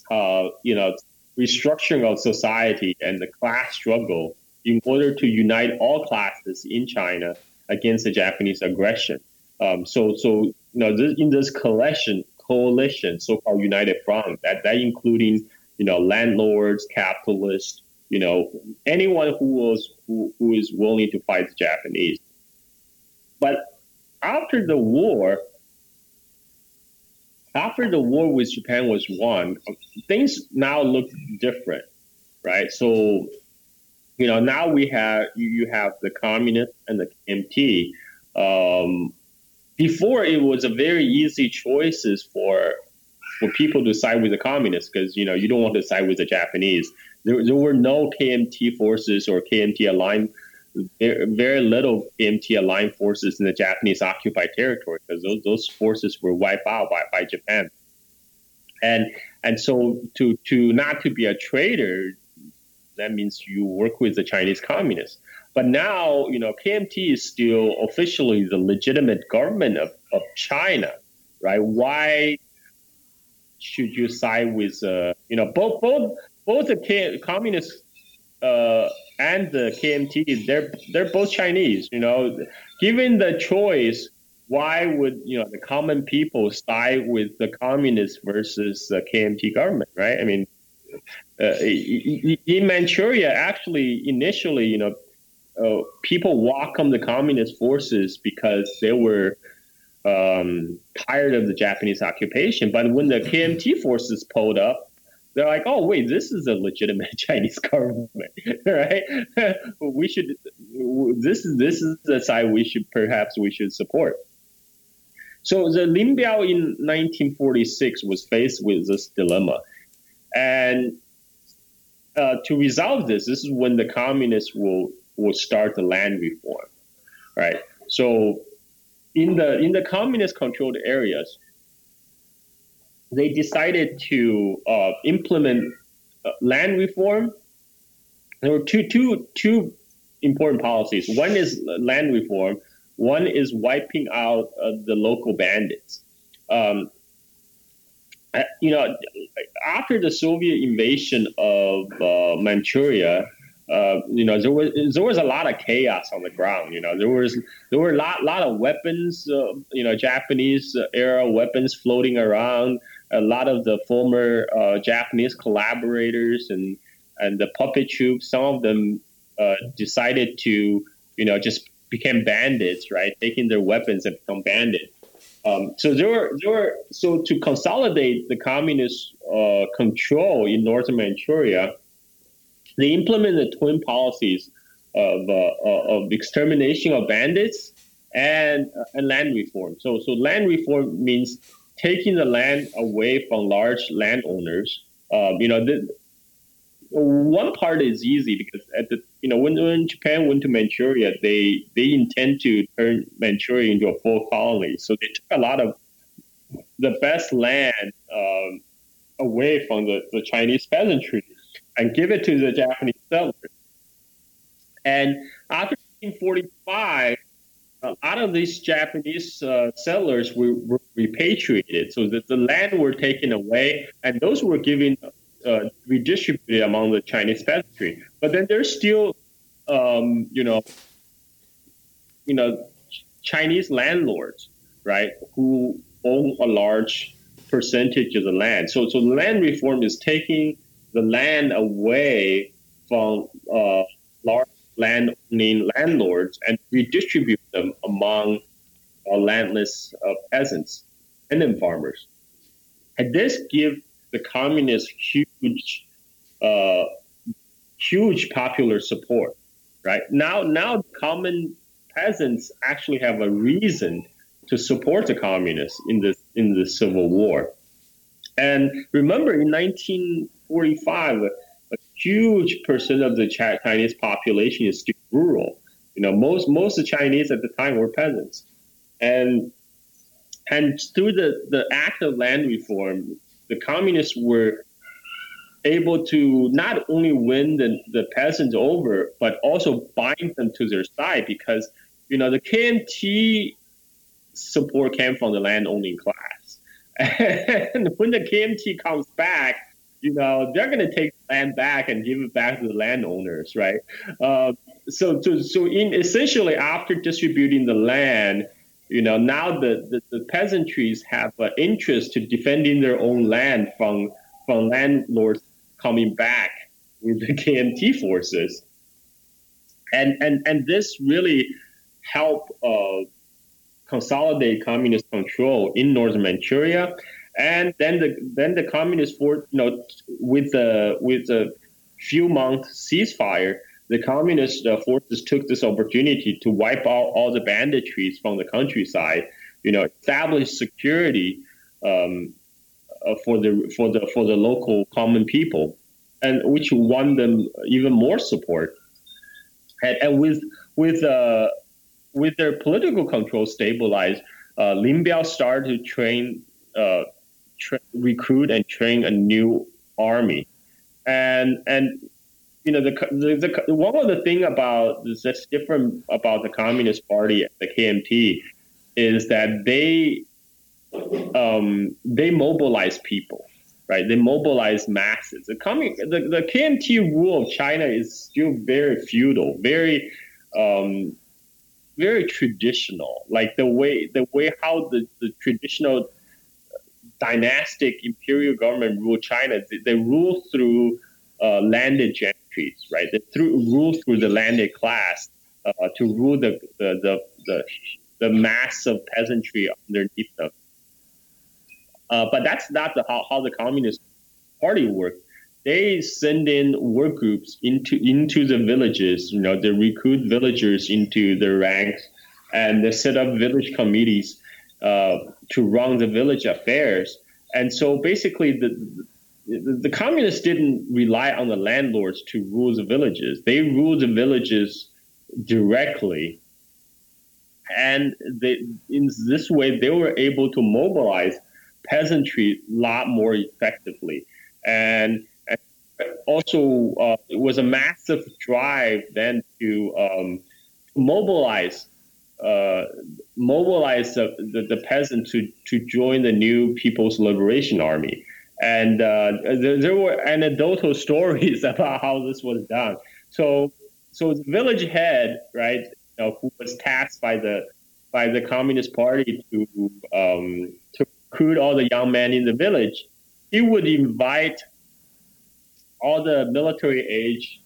uh, you know, restructuring of society and the class struggle in order to unite all classes in China against the Japanese aggression. Um, so, so you know, this, in this coalition, coalition, so-called United Front, that that including you know landlords, capitalists, you know, anyone who was who, who is willing to fight the Japanese. But after the war, after the war with Japan was won, things now look different, right? So, you know, now we have you have the communists and the KMT. Um, before it was a very easy choices for for people to side with the communists because you know you don't want to side with the Japanese. There, there were no KMT forces or KMT aligned very little KMT aligned forces in the Japanese occupied territory because those, those forces were wiped out by, by Japan. And and so to to not to be a traitor, that means you work with the Chinese communists. But now, you know, KMT is still officially the legitimate government of, of China, right? Why should you side with, uh, you know, both both both the K- communist uh, and the KMT, they're they're both Chinese. You know, given the choice, why would you know the common people side with the communists versus the KMT government, right? I mean, in Manchuria, actually, initially, you know, uh, people welcomed the communist forces because they were um, tired of the Japanese occupation. But when the KMT forces pulled up, they're like, oh wait, this is a legitimate Chinese government, right? we should this is this is the side we should perhaps we should support. So the Lin Biao in 1946 was faced with this dilemma, and uh, to resolve this, this is when the communists will will start the land reform, right? So in the in the communist controlled areas, they decided to uh, implement uh, land reform. There were two, two, two important policies. One is land reform. One is wiping out uh, the local bandits. Um, you know, after the Soviet invasion of uh, Manchuria, uh, you know, there was there was a lot of chaos on the ground. You know, there was there were a lot lot of weapons, uh, you know, Japanese era weapons floating around a lot of the former uh, Japanese collaborators and and the puppet troops, some of them uh, decided to, you know, just became bandits, right? Taking their weapons and become bandits. Um, so there were, there were, so to consolidate the communist uh, control in northern Manchuria, they implemented twin policies of, uh, of extermination of bandits and, uh, and land reform. So, so land reform means taking the land away from large landowners. Um, you know, the, one part is easy because at the you know when, when Japan went to Manchuria, they they intend to turn Manchuria into a full colony. So they took a lot of the best land um, away from the, the Chinese peasantry and give it to the Japanese settlers. And after 1945, a lot of these Japanese uh, settlers were, were, repatriated, so that the land were taken away, and those were given uh, redistributed among the Chinese peasantry. But then there's still, um, you know, you know, Chinese landlords, right, who own a large percentage of the land. So, so land reform is taking the land away from uh, large land owning landlords and redistribute them among uh, landless uh, peasants and then farmers. And this gives the communists huge, uh, huge popular support. Right now, now common peasants actually have a reason to support the communists in the in the civil war. And remember, in 1945 a huge percent of the Chinese population is still rural. You know, most most of the Chinese at the time were peasants, and and through the the act of land reform, the communists were able to not only win the, the peasants over, but also bind them to their side because you know the KMT support came from the land owning class, and when the KMT comes back you know, they're going to take land back and give it back to the landowners, right? Uh, so, so, so in essentially after distributing the land, you know, now the, the, the peasantries have an interest to defending their own land from from landlords coming back with the KMT forces, and and and this really helped uh, consolidate communist control in northern Manchuria and then the then the communist force, you know, with the with a few months ceasefire, the communist uh, forces took this opportunity to wipe out all the banditries from the countryside. You know, establish security um, uh, for the for the for the local common people, and which won them even more support. And, and with with uh, with their political control stabilized, uh, Lin Biao started to train uh, tra- recruit and train a new army, and and you know the, the, the one of the thing about that's different about the Communist Party, the KMT, is that they um, they mobilize people, right? They mobilize masses. The, commun- the, the KMT rule of China is still very feudal, very um, very traditional. Like the way the way how the, the traditional dynastic imperial government rule China, they, they rule through uh, landed gentries, right? They through, rule through the landed class uh, to rule the, the, the, the, the mass of peasantry underneath them. Uh, but that's not the, how, how the Communist Party worked. They send in work groups into into the villages. You know, they recruit villagers into their ranks, and they set up village committees uh, to run the village affairs. And so basically, the, the the communists didn't rely on the landlords to rule the villages. They ruled the villages directly and they, in this way they were able to mobilize peasantry a lot more effectively and, and also uh, it was a massive drive then to um, mobilize uh, mobilize the, the, the to, to join the new People's Liberation Army. And uh, there, there, were anecdotal stories about how this was done. So, so the village head, right, you know, who was tasked by the by the Communist Party to um, to recruit all the young men in the village, he would invite all the military age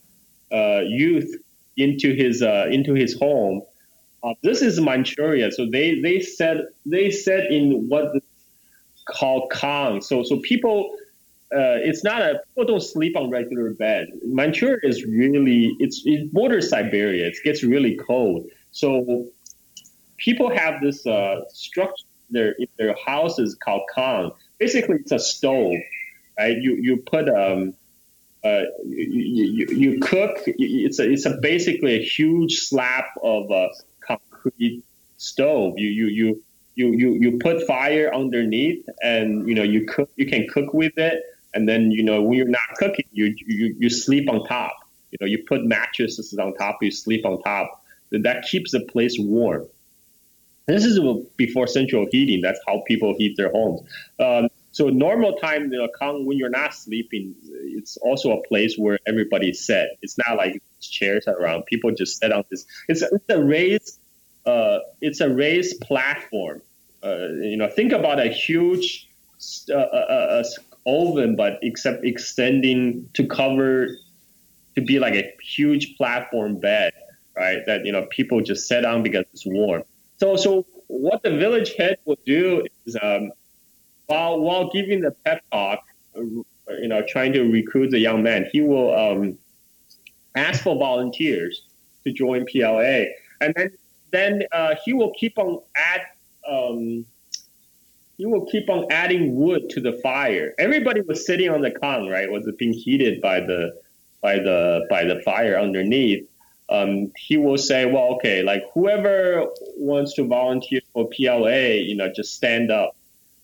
uh, youth into his uh, into his home. Uh, this is Manchuria, so they they said they said in what called Kang. So so people uh, it's not a people don't sleep on regular bed. Manchuria is really it's it borders Siberia. It gets really cold, so people have this uh, structure their in their houses called Kang. Basically, it's a stove, right? You you put um. Uh, you, you, you cook. It's a, it's a basically a huge slab of a concrete stove. You you you you you you put fire underneath, and you know you cook. You can cook with it and then you know when you're not cooking, you you, you sleep on top. You know, you put mattresses on top, you sleep on top. That keeps the place warm. This is before central heating. That's how people heat their homes. Um, so normal time, you know, when you're not sleeping, it's also a place where everybody set. It's not like chairs around. People just sit on this. It's, it's a raised, uh, it's a raised platform. Uh, you know, think about a huge uh, uh, uh oven, but except extending to cover to be like a huge platform bed, right? That you know people just sit on because it's warm. So so what the village head will do is um, while while giving the pep talk, you know, trying to recruit the young men, he will um, ask for volunteers to join PLA, and then then uh, he will keep on add um, you will keep on adding wood to the fire. Everybody was sitting on the kang, right? Was it being heated by the by the by the fire underneath. Um, he will say, well, okay, like whoever wants to volunteer for PLA, you know, just stand up.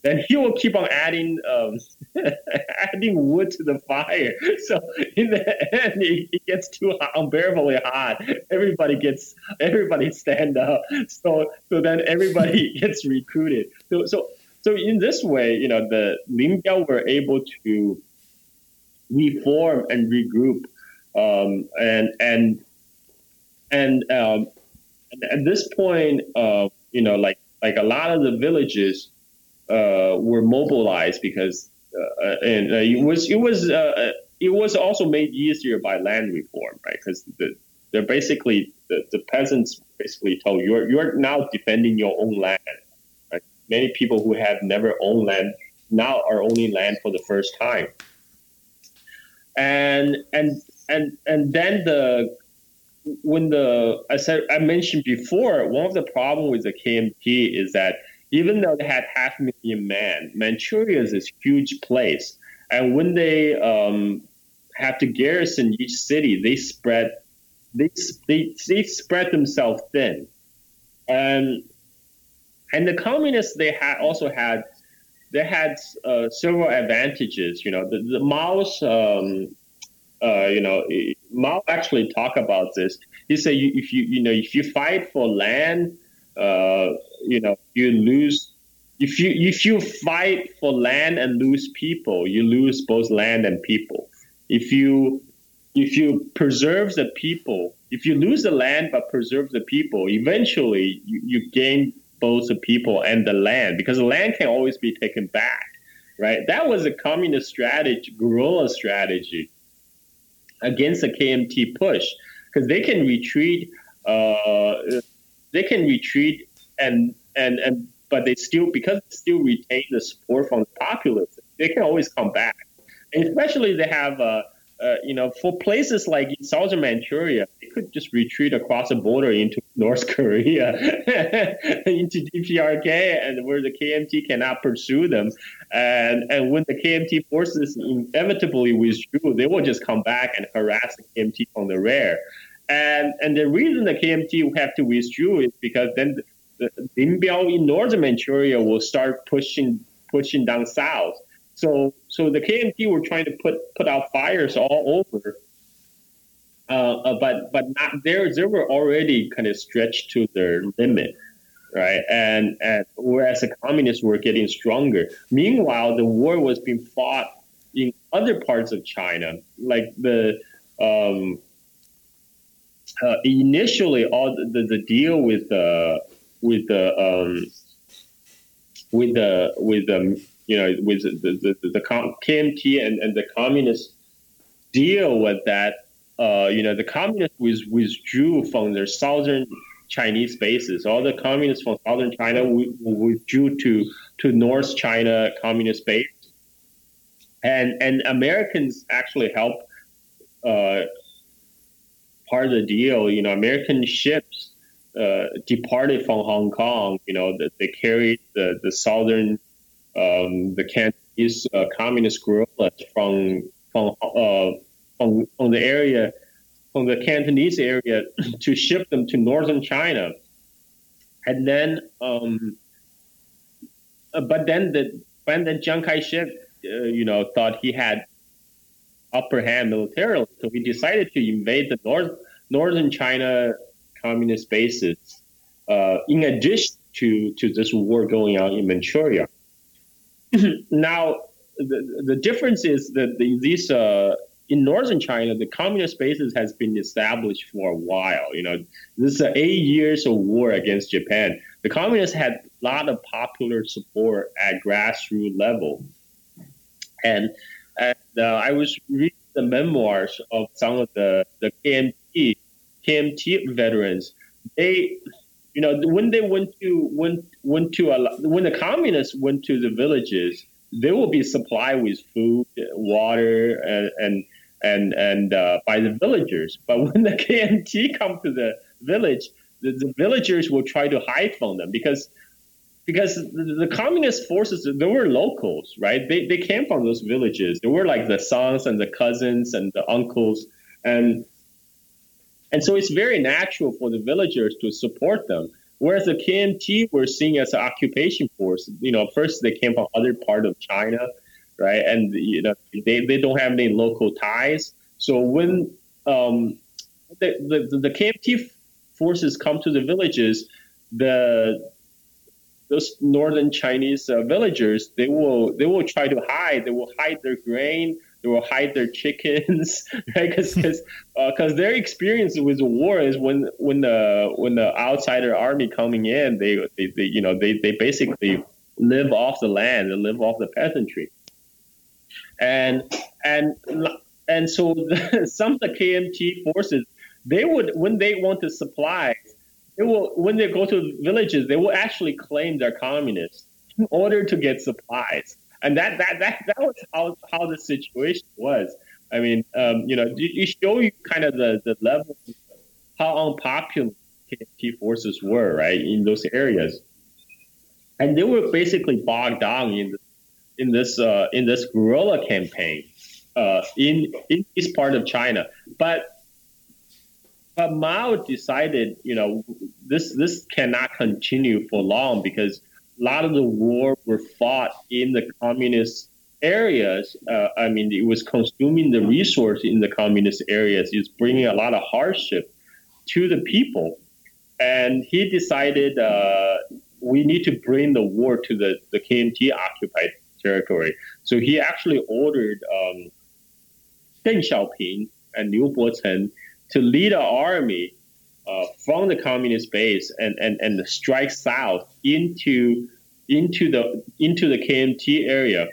Then he will keep on adding um, adding wood to the fire. So in the end, it, it gets too hot, unbearably hot. Everybody gets everybody stand up. So so then everybody gets recruited. So so so in this way, you know, the Lin Biao were able to reform and regroup, um, and and and um, at this point, uh, you know, like like a lot of the villages uh, were mobilized because, uh, and uh, it was it was uh, it was also made easier by land reform, right? Because the, they're basically the, the peasants basically told you're you're now defending your own land Right? many people who have never owned land now are owning land for the first time. And and and and then the when the I said I mentioned before, one of the problems with the KMT is that even though they had half a million men, Manchuria is this huge place, and when they um, have to garrison each city, they spread they they, they spread themselves thin, and and the communists they had also had they had uh, several advantages. You know, the, the Mao's um, uh, you know Mao actually talk about this. He said if you you know if you fight for land, uh, you know you lose. If you if you fight for land and lose people, you lose both land and people. If you if you preserve the people, if you lose the land but preserve the people, eventually you, you gain both the people and the land because the land can always be taken back, right? That was a communist strategy, guerrilla strategy against the KMT push because they can retreat. Uh, they can retreat and and and but they still because they still retain the support from the populace, they can always come back. And especially they have uh, uh, you know, for places like southern Manchuria, they could just retreat across the border into North Korea, into DPRK, and where the KMT cannot pursue them. And and when the KMT forces inevitably withdrew, they will just come back and harass the KMT on the rear. And and the reason the KMT have to withdraw is because then the, the in northern Manchuria will start pushing pushing down south so so the KMT were trying to put put out fires all over, uh, uh, but but not there. They were already kind of stretched to their limit, right? And and whereas the communists were getting stronger. Meanwhile, the war was being fought in other parts of China, like the. Um, uh, initially, all the, the, the, deal with the with the um, with the with the you know, with the, the, the KMT and, and the communists deal with that, uh, you know, the communists withdrew from their southern Chinese bases. All the communists from southern China withdrew to, to North China communist base. And, and Americans actually helped uh, part of the deal. You know, American ships uh, departed from Hong Kong. You know, they carried the, the southern um, the Cantonese uh, communist guerrillas from from, uh, from from the area from the Cantonese area to ship them to northern China, and then um, uh, but then the when the Chiang Kai-shek uh, you know thought he had upper hand militarily, so he decided to invade the north northern China communist bases. Uh, in addition to, to this war going on in Manchuria. now, the, the difference is that the, these uh, in northern China, the communist basis has been established for a while. You know, this is eight years of war against Japan. The communists had a lot of popular support at grassroots level, and, and uh, I was reading the memoirs of some of the the KMT KMT veterans. They you know, when they went to went went to a, when the communists went to the villages, they will be supplied with food, water, and and and, and uh, by the villagers. But when the KMT come to the village, the, the villagers will try to hide from them because because the, the, communist forces they were locals right? They, they came from those villages. They were like the sons and the cousins and the uncles. And and so it's very natural for the villagers to support them. Whereas the KMT were seen as an occupation force. You know, first they came from other part of China, right? And you know, they, they don't have any local ties. So when um, the, the, the KMT forces come to the villages, the those northern Chinese uh, villagers they will they will try to hide. They will hide their grain they will hide their chickens, right? Because because uh, their experience with the war is when when the when the outsider army coming in, they, they, they you know they, they basically live off the land, they live off the peasantry, and and and so some of the KMT forces they would when they want to supply, they will when they go to villages, they will actually claim they're communists in order to get supplies and that that that that was how how the situation was. I mean, um, you know, it show you kind of the the level how unpopular KMT forces were, right, in those areas, and they were basically bogged down in in this uh, in this guerrilla campaign uh, in in this part of China, but. But Mao decided, you know, this this cannot continue for long because a lot of the war were fought in the communist areas. Uh, I mean, it was consuming the resource in the communist areas. It's bringing a lot of hardship to the people. And he decided uh, we need to bring the war to the, the KMT occupied territory. So he actually ordered um, Deng Xiaoping and Liu Bocheng to lead an army uh, from the communist base and, and, and strike south into into the into the KMT area,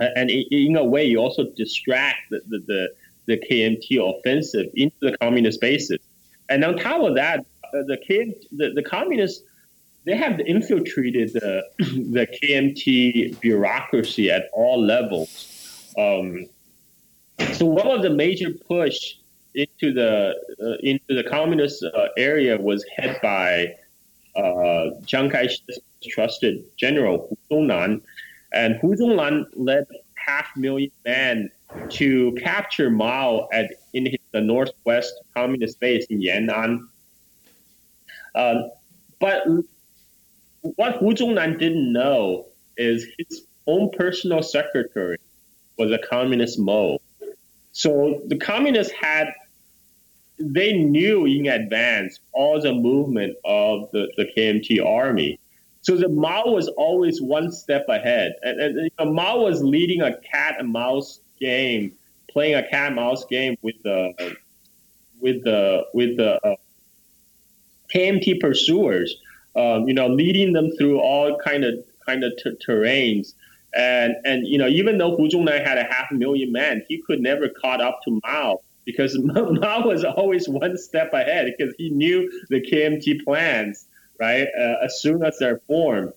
and in a way, you also distract the, the, the, the KMT offensive into the communist bases. And on top of that, uh, the, KMT, the the communists they have infiltrated the the KMT bureaucracy at all levels. Um, so one of the major push into the uh, into the communist uh, area was head by uh, Chiang Kai-shek's trusted general Hu Zongnan, and Hu Zongnan led half million men to capture Mao at in his, the northwest communist base in Yan'an. Uh, but what Hu Zongnan didn't know is his own personal secretary was a communist Mo. So the communists had, they knew in advance all the movement of the, the KMT army. So the Mao was always one step ahead. And, and you know, Mao was leading a cat and mouse game, playing a cat and mouse game with the, with the, with the uh, KMT pursuers um, you know, leading them through all kind of kind of t- terrains. And and you know, even though Hu Zongnan had a half million men, he could never caught up to Mao because Mao was always one step ahead because he knew the KMT plans, right? Uh, as soon as they're formed,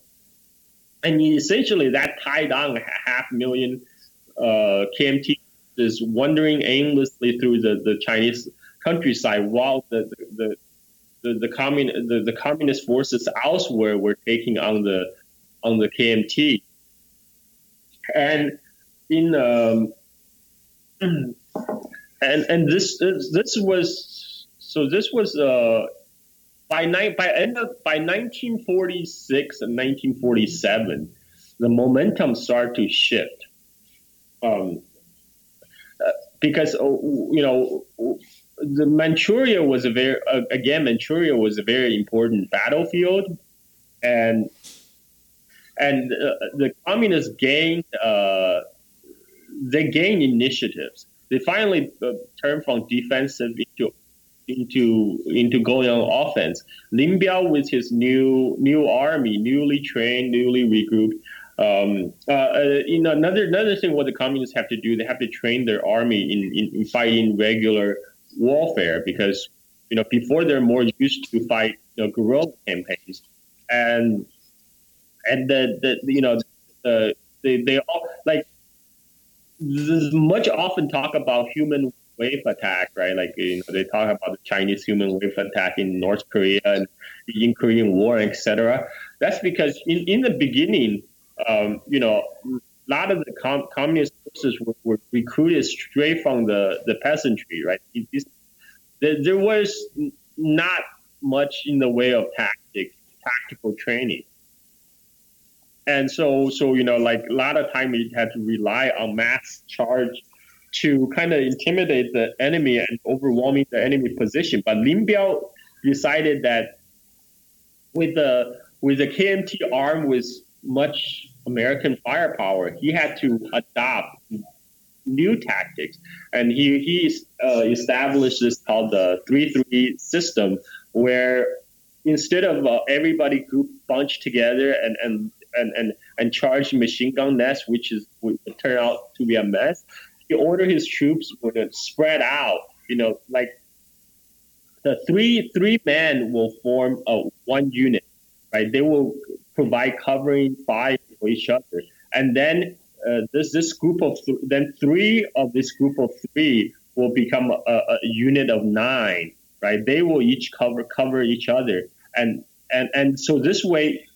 and essentially that tied on half million uh, KMT is wandering aimlessly through the, the Chinese countryside while the, the, the the the, commun, the, the communist forces elsewhere were taking on the on the KMT, and in um, and and this this was so this was uh, by night by end of by 1946 and 1947 the momentum started to shift um, uh, because uh, you know the Manchuria was a very uh, again Manchuria was a very important battlefield, and and uh, the communists gained uh, they gained initiatives. They finally uh, turned from defensive into into into going on offense. Lin Biao with his new new army, newly trained, newly regrouped. Um, uh, uh, you know, another another thing what the communists have to do, they have to train their army in, in, in fighting regular warfare because you know before they're more used to fight you know, guerrilla campaigns and and the, the you know the, they they all like there's much often talk about human wave attack, right? Like you know, they talk about the Chinese human wave attack in North Korea and in Korean War, etc. That's because in, in the beginning, um, you know, a lot of the com- communist forces were, were, recruited straight from the, the peasantry, right? There, there was not much in the way of tactic, tactical training. And so, so you know, like a lot of time we had to rely on mass charge to kind of intimidate the enemy and overwhelming the enemy position. But Lin Biao decided that with the with the KMT arm with much American firepower, he had to adopt new tactics, and he he uh, established this called the three three system, where instead of uh, everybody group bunched together and and and and, and charge machine gun nest, which is would turn out to be a mess, he ordered his troops to spread out. You know, like the three three men will form a one unit, right? They will provide covering fire for each other. And then uh, this this group of th- then three of this group of three will become a, a, unit of nine, right? They will each cover cover each other, and and and so this way,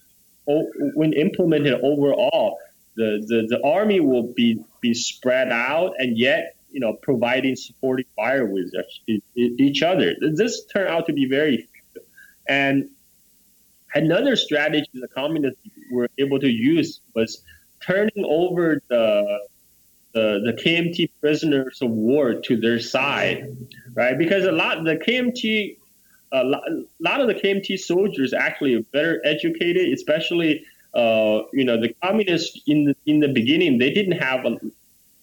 when implemented overall, the, the the army will be be spread out, and yet you know providing supporting fire with each other. This turned out to be very effective, and another strategy the communists were able to use was turning over the the, the KMT prisoners of war to their side, right? Because a lot the KMT a lot, of the KMT soldiers actually are better educated, especially uh, you know the communists in the in the beginning they didn't have a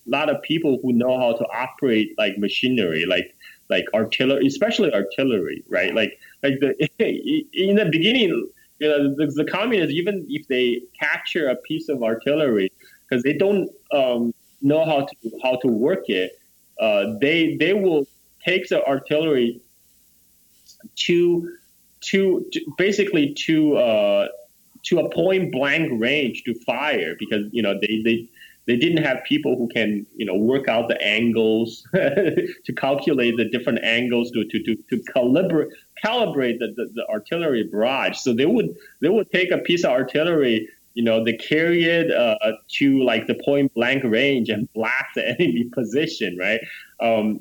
lot of people who know how to operate like machinery, like like artillery, especially artillery, right? Like like the in the beginning you know, the, the communists, even if they capture a piece of artillery, because they don't um, know how to how to work it, uh, they they will take the artillery to to, to basically to uh, to a point blank range to fire because you know they they they didn't have people who can you know work out the angles to calculate the different angles to to to, to calibrate calibrate the, the, the, artillery barrage. So they would they would take a piece of artillery you know they carry it uh, to like the point blank range and blast the enemy position right? Um,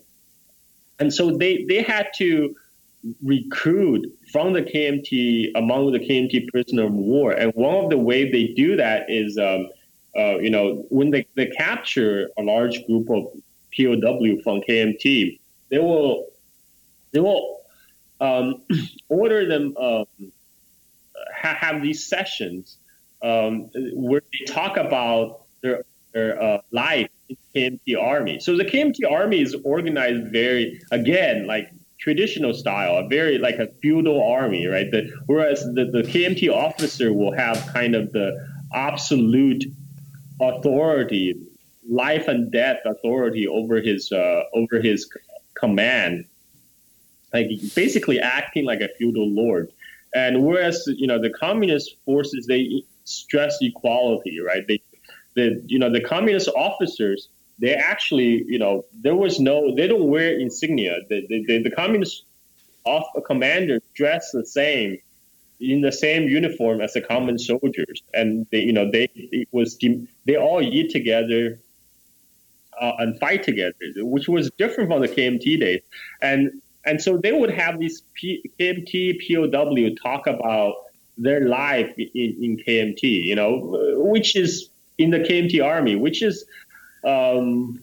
and so they they had to recruit from the KMT among the KMT prisoner of war and one of the way they do that is um, uh, you know, when they, they capture a large group of POW from KMT, they will they will um, order them um, ha- have these sessions um, where they talk about their their uh, life in KMT Army. So the KMT Army is organized very again like traditional style, a very like a feudal army, right? The, whereas the, the KMT officer will have kind of the absolute authority, life and death authority over his uh, over his command, like basically acting like a feudal lord. And whereas you know the communist forces they stress equality, right? They, the you know the communist officers they actually you know there was no they don't wear insignia. The the, the, the communist off commander dress the same in the same uniform as the common soldiers, and they, you know, they it was they all eat together uh, and fight together, which was different from the KMT days, and and so they would have these P, KMT POW talk about their life in, in KMT, you know, which is in the KMT army, which is um,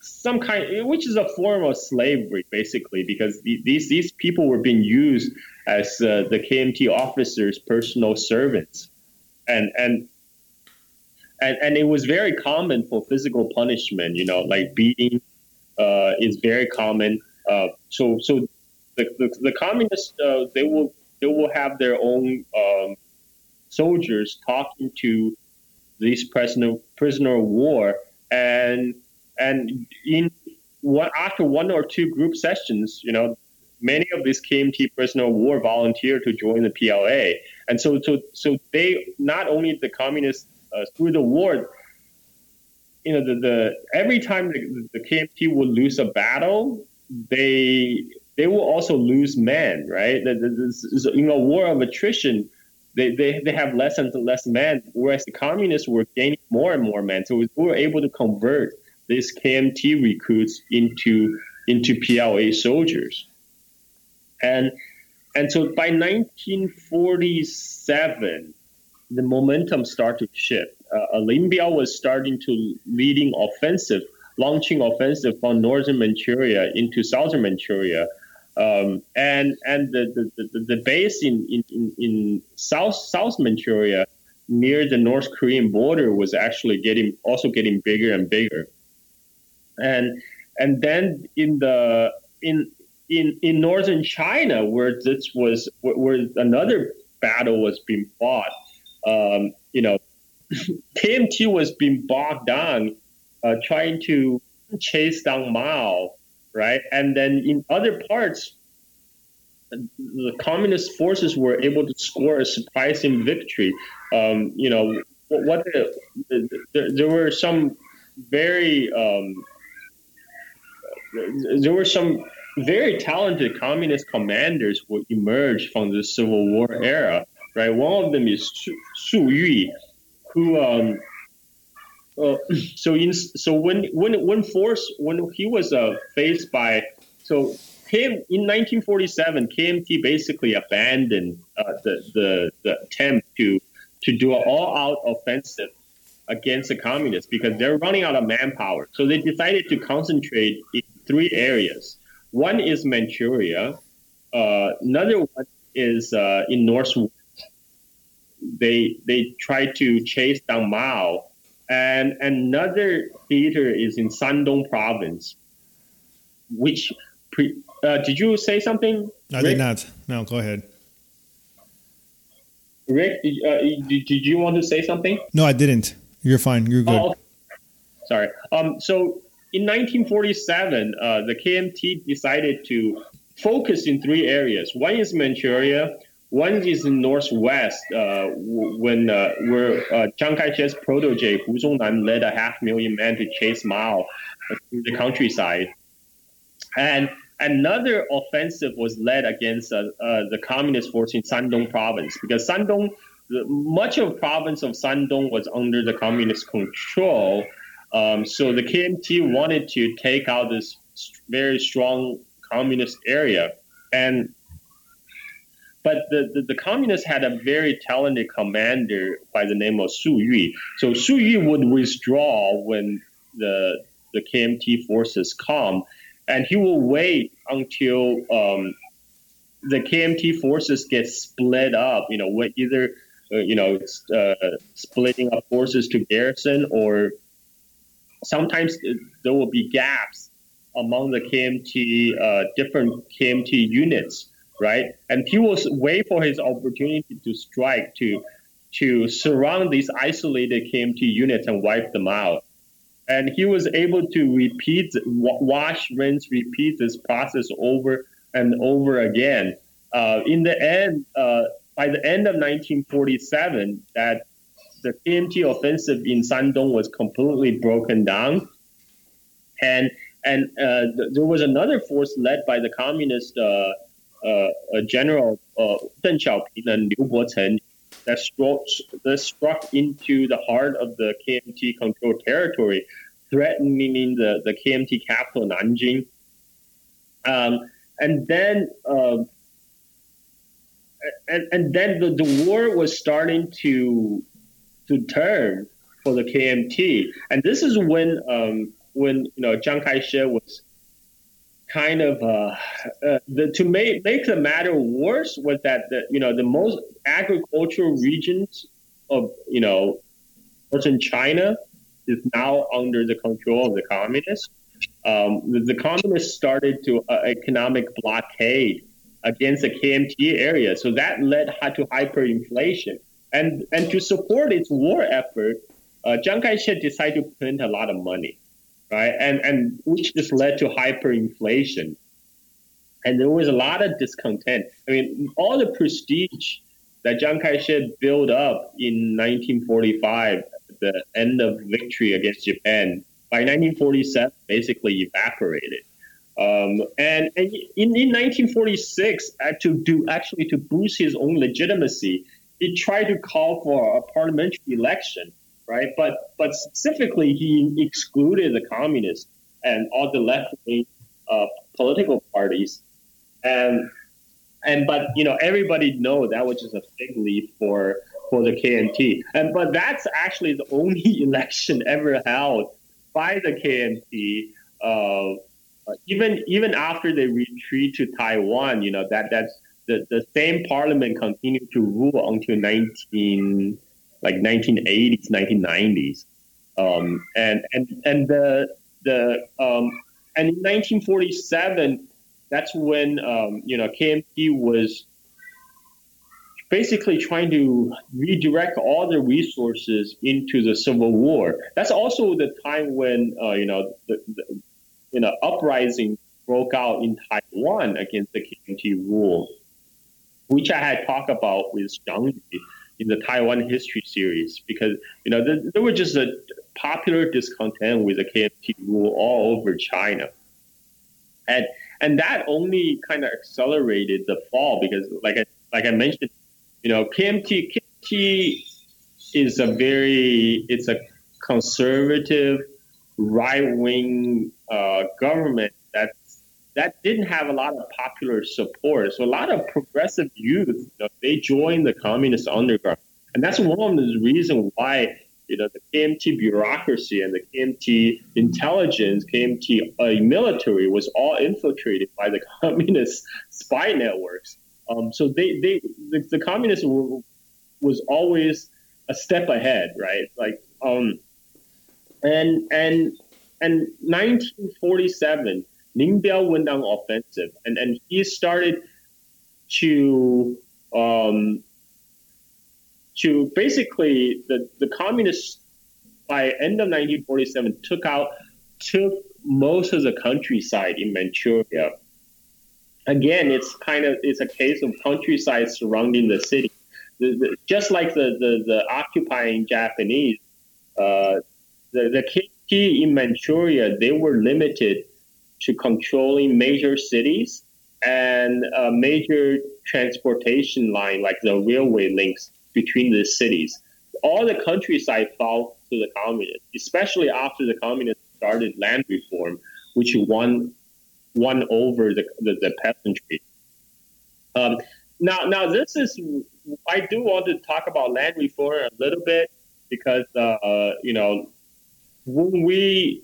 some kind, which is a form of slavery, basically, because these these people were being used as uh, the KMT officers' personal servants, and and and and it was very common for physical punishment. You know, like beating uh, is very common. Uh, so so the the, the communists uh, they will they will have their own um, soldiers talking to these prisoner prisoner of war and and in one after one or two group sessions, you know, many of these KMT personnel war volunteered to join the PLA, and so so so they not only the communists uh, through the war. You know, the, the every time the, the KMT would lose a battle, they they will also lose men, right? This In a war of attrition, they, they, they have less and less men, whereas the communists were gaining more and more men. So we were able to convert these KMT recruits into into PLA soldiers. And and so by 1947, the momentum started to shift. Uh, Lin Biao was starting to leading offensive, launching offensive from northern Manchuria into southern Manchuria. Um, and and the, the, the, the base in, in, in South South Manchuria near the North Korean border was actually getting also getting bigger and bigger. And and then in the in in in northern China where this was where another battle was being fought, um, you know, KMT was being bogged down uh, trying to chase down Mao, right? And then in other parts, the communist forces were able to score a surprising victory. Um, you know, what the, the, the, there were some very um, there were some very talented communist commanders who emerged from the Civil War era. Right, one of them is Su Yu, who um, so in so when when when force when he was uh, faced by so him in 1947 KMT basically abandoned uh, the, the the attempt to to do an all out offensive against the communists because they're running out of manpower. So they decided to concentrate in three areas. One is Manchuria. Uh, another one is uh, in northwest. They they try to chase down Mao, and another theater is in Shandong province. Which pre, uh, did you say something? I Rick? did not. No, go ahead. Rick, did, uh, did, did you want to say something? No, I didn't. You're fine. You're good. Oh, sorry. Um, so in 1947, uh, the KMT decided to focus in three areas. One is Manchuria, one is in northwest, uh, when uh, where uh, Chiang Kai-shek's protege Hu Zongnan led a half million men to chase Mao through the countryside, and another offensive was led against uh, uh, the communist force in Shandong province because Shandong, much of province of Shandong was under the communist control. Um, so the KMT wanted to take out this very strong communist area, and but the, the, the, communists had a very talented commander by the name of Su Yu. So Su Yu would withdraw when the the KMT forces come, and he will wait until um, the KMT forces get split up. You know, either uh, you know uh, splitting up forces to garrison, or sometimes there will be gaps among the KMT uh, different KMT units right? And he was wait for his opportunity to strike to to surround these isolated KMT units and wipe them out. And he was able to repeat, wash, rinse, repeat this process over and over again. Uh, in the end, uh, by the end of 1947, that the KMT offensive in Shandong was completely broken down, and and uh, th- there was another force led by the communist uh, uh, General uh, Deng Xiaoping and Liu Bocheng that struck, that struck into the heart of the KMT controlled territory, threatening the, the KMT capital, Nanjing. Um, and then um, and, and then the, the war was starting to to turn for the KMT, and this is when um, when you know Chiang Kai-shek was kind of uh, uh, the, to make make the matter worse was that the you know the most agricultural regions of you know northern China is now under the control of the communists. Um, the, the, communists started to uh, economic blockade against the KMT area, so that led to hyperinflation. And and to support its war effort, uh, Chiang Kai-shek decided to print a lot of money right? And and which just led to hyperinflation. And there was a lot of discontent. I mean, all the prestige that Chiang Kai-shek built up in 1945, at the end of victory against Japan, by 1947 basically evaporated. Um, and, and in, in 1946, to do actually to boost his own legitimacy, he tried to call for a parliamentary election right? But but specifically, he excluded the communists and all the left wing uh, political parties, and and but you know everybody know that was just a fig leaf for for the KMT, and but that's actually the only election ever held by the KMT. Uh, even even after they retreat to Taiwan, you know that that's the, the same parliament continued to rule until 19 like 1980s, 1990s, um, and and and the the um, and in 1947, that's when um, you know KMT was basically trying to redirect all the resources into the civil war. That's also the time when uh, you know the, the you know uprising broke out in Taiwan against the KMT rule, which I had talked about with Zhang in the Taiwan history series because you know there, there was just a popular discontent with the KMT rule all over China, and and that only kind of accelerated the fall because like I like I mentioned, you know KMT KMT is a very it's a conservative right wing uh, government that that didn't have a lot of popular support. So a lot of progressive youth, you know, they joined the communist underground, and that's one of the reasons why you know the KMT bureaucracy and the KMT intelligence, KMT uh, military was all infiltrated by the communist spy networks. Um, so they they the, the communists were, was always a step ahead, right? Like um, and and and 1947 Lin Biao on offensive, and, and he started to um, to basically the, the communists by end of 1947 took out took most of the countryside in Manchuria, again, it's kind of it's a case of countryside surrounding the city. The, the, just like the, the, the occupying Japanese, uh, the, the KMT in Manchuria, they were limited to controlling major cities and a major transportation line, like the railway links between the cities. All the countryside fell to the communists, especially after the communists started land reform, which won won over the, the, the peasantry. Um, now, now this is I do want to talk about land reform a little bit because uh, you know when we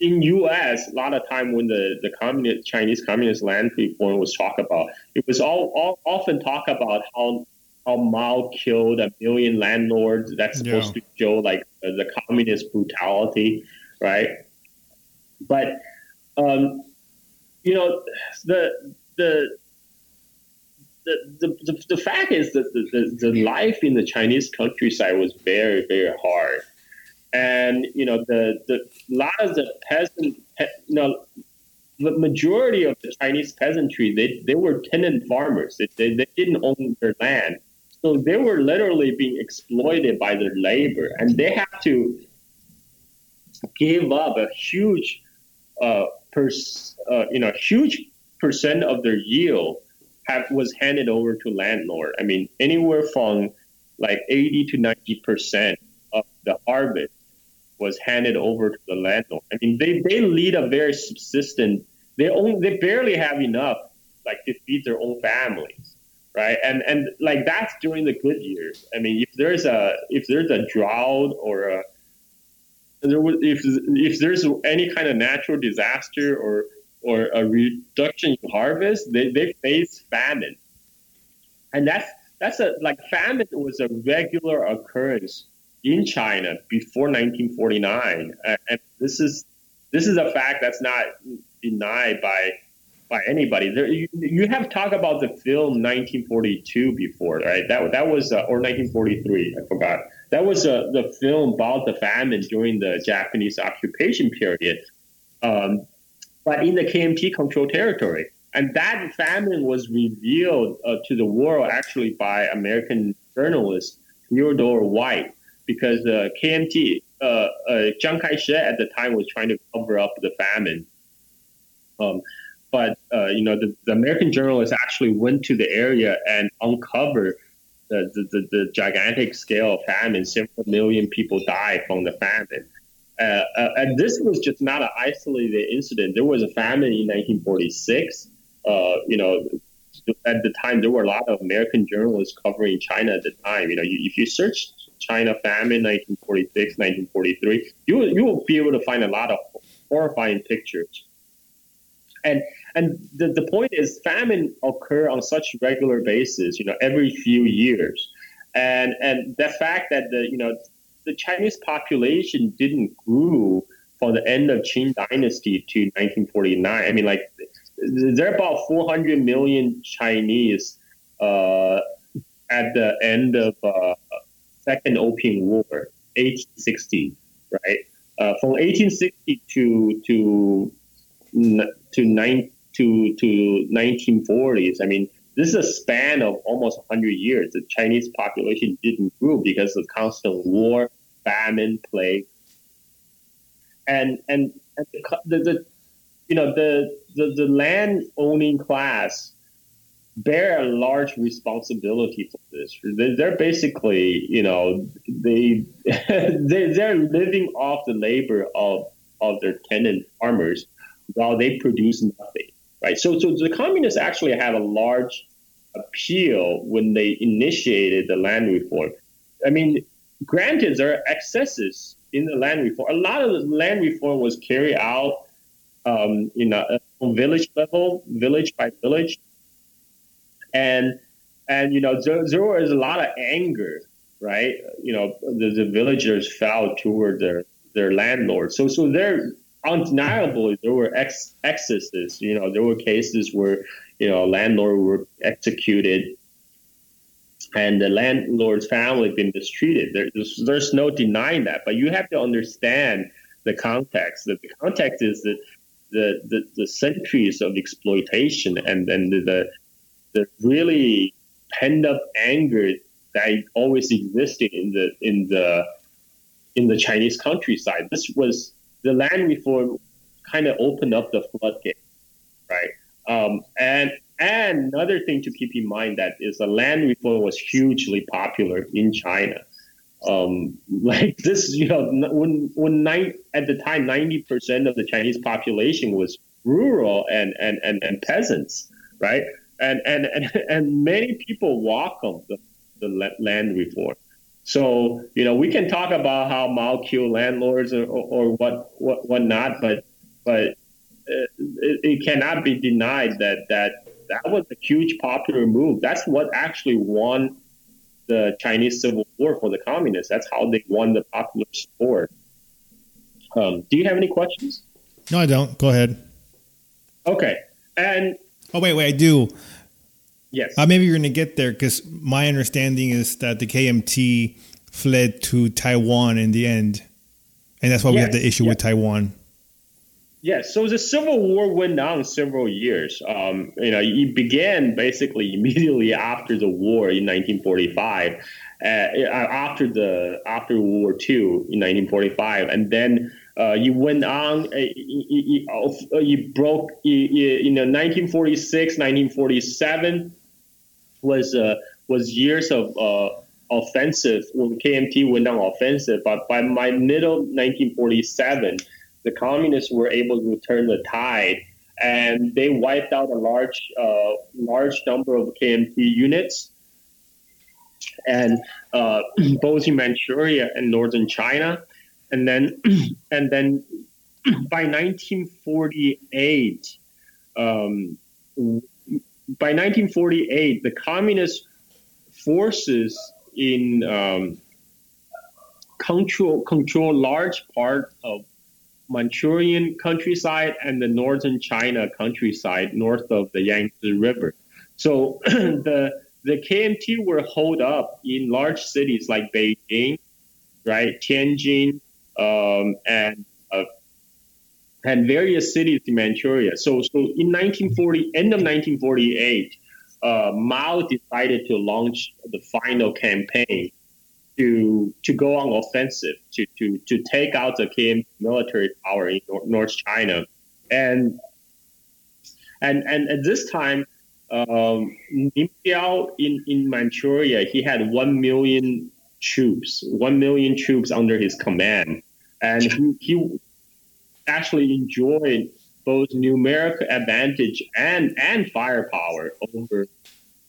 in U.S. a lot of time when the the communist Chinese communist land reform was talked about, it was all, all often talk about how how Mao killed a million landlords. That's supposed yeah. to show like the communist brutality, right? But um, you know the the the, the, the, fact is that the, the, the life in the Chinese countryside was very, very hard and you know the the lot of the peasant you know the majority of the Chinese peasantry they, they were tenant farmers. They, they, they didn't own their land. So they were literally being exploited by their labor. And they have to give up a huge uh, pers- uh, you know huge percent of their yield have, was handed over to landlord. I mean anywhere from like 80 to 90 percent of the harvest was handed over to the landlord. I mean, they, they lead a very subsistent. They only they barely have enough like to feed their own families, right? And and like that's during the good years. I mean, if there's a if there's a drought or a there was, if if there's any kind of natural disaster or or a reduction in harvest, they, they face famine, and that's that's a like famine was a regular occurrence in China before 1949, and this is this is a fact that's not denied by by anybody. There, you, you, have talked about the film 1942 before, right? That that was uh, or 1943, I forgot. That was uh, the film about the famine during the Japanese occupation period, um, but in the KMT controlled territory. And that famine was revealed uh, to the world actually by American journalist Theodore White because uh, KMT, uh, uh, Chiang Kai-shek at the time was trying to cover up the famine. Um, but uh, you know, the, the, American journalists actually went to the area and uncovered the, the, the, gigantic scale of famine. Several million people died from the famine. Uh, uh, and this was just not an isolated incident. There was a famine in 1946. you know, at the time, there were a lot of American journalists covering China at the time. You know, you, if you search China famine, 1946, 1943, you you will be able to find a lot of horrifying pictures. And and the, the point is, famine occur on such regular basis, you know, every few years, and and the fact that the you know the Chinese population didn't grow from the end of Qing Dynasty to 1949. I mean, like there are about 400 million Chinese uh, at the end of uh, Second Opium War, 1860, right? Uh, from 1860 to to to nine to to 1940s. I mean, this is a span of almost 100 years. The Chinese population didn't grow because of constant war, famine, plague, and and, and the, the you know the the, the land owning class bear a large responsibility for this. They're basically, you know, they they're living off the labor of of their tenant farmers while they produce nothing, right? So, so the communists actually had a large appeal when they initiated the land reform. I mean, granted, there are excesses in the land reform. A lot of the land reform was carried out, um, you know, village level, village by village and and you know there, there was a lot of anger right? You know the, the villagers felt toward their their landlord. So so there undeniably there were ex- excesses you know there were cases where you know landlord were executed and the landlord's family been mistreated. There's, there's no denying that but you have to understand the context. The context is that the, the, the centuries of exploitation and, and the, the really pent up anger that always existed in the in the in the Chinese countryside. This was the land reform kind of opened up the floodgate, right? Um, and and another thing to keep in mind that is the land reform was hugely popular in China. Um, like this, you know, when when nine, at the time ninety percent of the Chinese population was rural and and and, and peasants, right? And, and and and many people welcomed the, the land reform. So you know, we can talk about how Mao killed landlords or, or, or what what what not, but but uh, it, it cannot be denied that that that was a huge popular move. That's what actually won the Chinese Civil War for the communists. That's how they won the popular support. Um, do you have any questions? No, I don't. Go ahead. Okay. And oh wait, wait, I do. Yes. Uh, maybe you're going to get there because my understanding is that the KMT fled to Taiwan in the end, and that's why yes. we have the issue yes. with Taiwan. Yes, so the Civil War went on several years. Um, you know, it began basically immediately after the war in 1945, uh, after the after World War II in 1945, and then uh, you went on. Uh, you, you, broke. You, know, 1946, 1947 was uh, was years of uh, offensive when KMT went on offensive. But by my middle 1947 the communists were able to turn the tide, and they wiped out a large, uh, large number of KMT units, and uh, both in Manchuria and northern China, and then, and then by 1948. Um, by 1948, the communist forces in um, control control large part of Manchurian countryside and the northern China countryside north of the Yangtze River. So the the KMT were holed up in large cities like Beijing, right, Tianjin, um, and uh, and various cities in Manchuria. So so in 1940, end of 1948, uh, Mao decided to launch the final campaign to to go on offensive to to to take out the KM military power in North China, and and and at this time, um, Lin Biao in in Manchuria he had one million troops, one million troops under his command, and he, he actually enjoyed both numeric advantage and and firepower over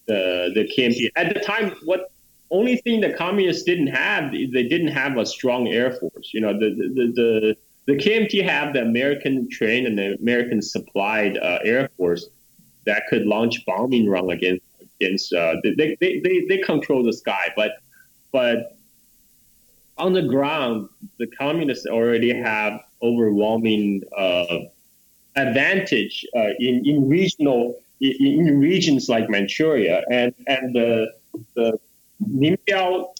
the the KMT. At the time, what only thing the communists didn't have, they didn't have a strong air force. You know, the the the, the KMT have the American trained and the American supplied uh, air force that could launch bombing run against against. Uh, they, they, they they control the sky, but but on the ground, the communists already have overwhelming uh, advantage uh, in in regional in, in regions like Manchuria and and the the Lin Biao,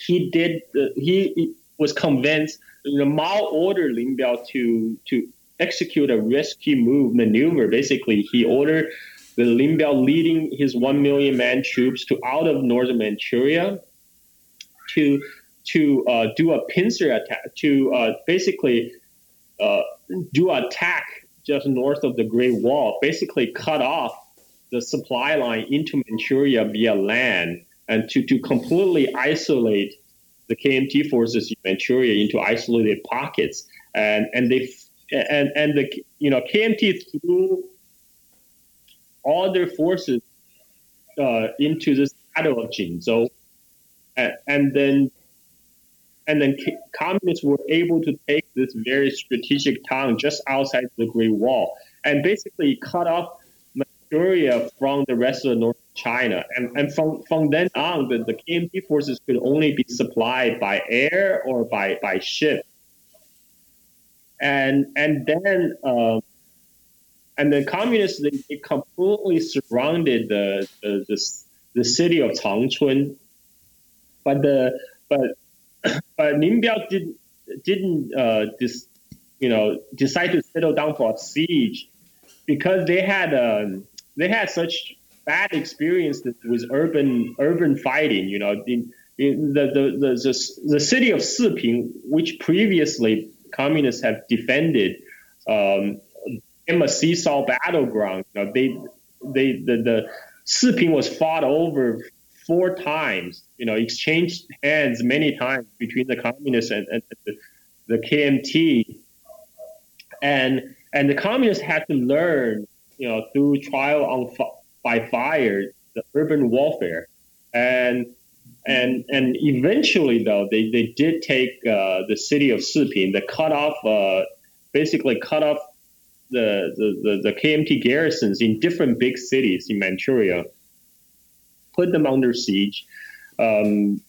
he did, he was convinced, the Mao ordered Lin Biao to, to execute a risky move maneuver. Basically, he ordered the Lin Biao leading his 1 million man troops to out of northern Manchuria to to uh, do a pincer attack, to uh, basically uh, do attack just north of the Great Wall, basically cut off the supply line into Manchuria via land and to, to completely isolate the KMT forces in Manchuria into isolated pockets. And, and they and, and the you know KMT threw all their forces uh, into the shadow of Jinzhou, and, and then and then communists were able to take this very strategic town just outside the Great Wall and basically cut off Manchuria from the rest of North China. And, and from, from then on, the, the KMT forces could only be supplied by air or by, by ship. And, and then, uh, and the communists, they, they completely surrounded the, the, the, the city of Changchun. But the, but, but Lin Biao did, didn't, uh, dis, you know, decide to settle down for a siege because they had um, they had such bad experiences with urban urban fighting. You know, in, in the, the, the, the, the city of Siping, which previously communists have defended, um, became a seesaw battleground. You know, they they the, the Siping was fought over four times. You know, exchanged hands many times between the communists and, and the, the KMT, and and the communists had to learn, you know, through trial on by fire, the urban warfare, and and and eventually though they, they did take uh, the city of Siping, they cut off uh, basically cut off the, the, the, the KMT garrisons in different big cities in Manchuria, put them under siege, um,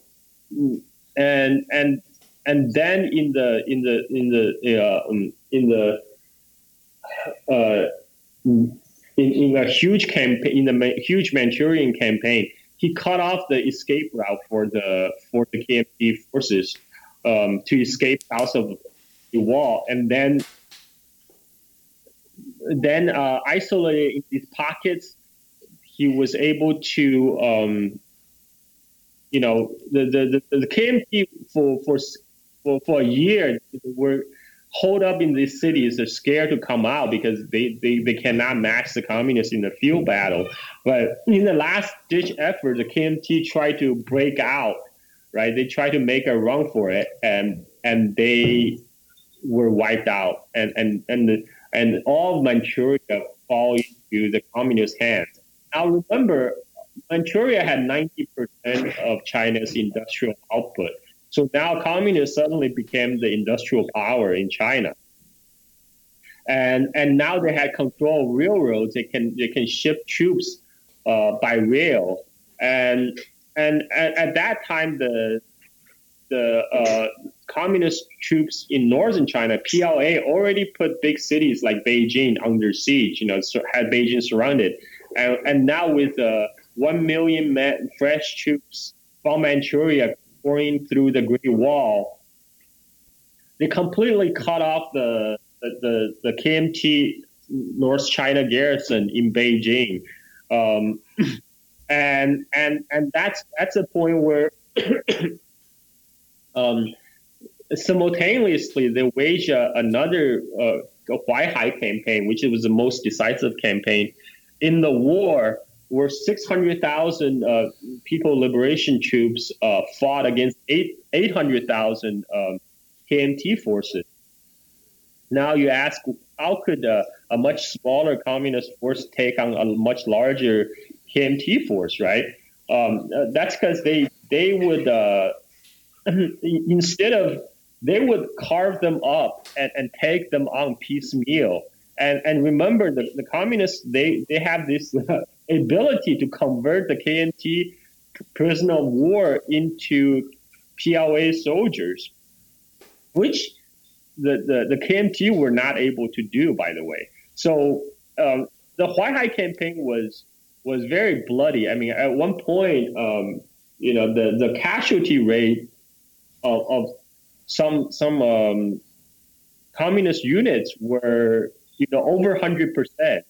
and and and then in the in the in the uh, um, in the uh, in, in a huge campaign in the huge Manchurian campaign, he cut off the escape route for the for the KMT forces um, to escape south of the wall, and then then uh, isolated in these pockets, he was able to, um, you know, the, the, the, the KMT for, for, for, for a year were hold up in these cities. They're scared to come out because they, they, they cannot match the communists in the field battle. But in the last ditch effort, the KMT tried to break out, right? They tried to make a run for it, and and they were wiped out. And and and the, and all of Manchuria fall into the communist hands. Now remember, Manchuria had 90% of China's industrial output. So now communists suddenly became the industrial power in China. And, and now they had control of railroads. They can, they can ship troops uh, by rail. And, and at, at that time, the, the uh, communist troops in northern China, PLA, already put big cities like Beijing under siege. You know, had Beijing surrounded, and, and now with uh, one million fresh troops from Manchuria pouring through the Great Wall, they completely cut off the the, the, the KMT North China garrison in Beijing. Um, and and and that's that's a point where um, simultaneously, they waged uh, another uh, Huaihai campaign, which was the most decisive campaign in the war, where 600,000 uh, People Liberation Troops uh, fought against 8, 800,000 um, KMT forces. Now you ask, how could uh, a much smaller communist force take on a much larger KMT force, right? Um, uh, that's because they they would uh, instead of they would carve them up and, and take them on piecemeal. And, and remember, the, the communists, they, they have this ability to convert the KMT prisoner of war into PLA soldiers, which the, the, the KMT were not able to do, by the way. So um, the Huaihai campaign was was very bloody. I mean, at one point, um, you know, the, the casualty rate of, of some some um, communist units were you know over hundred percent,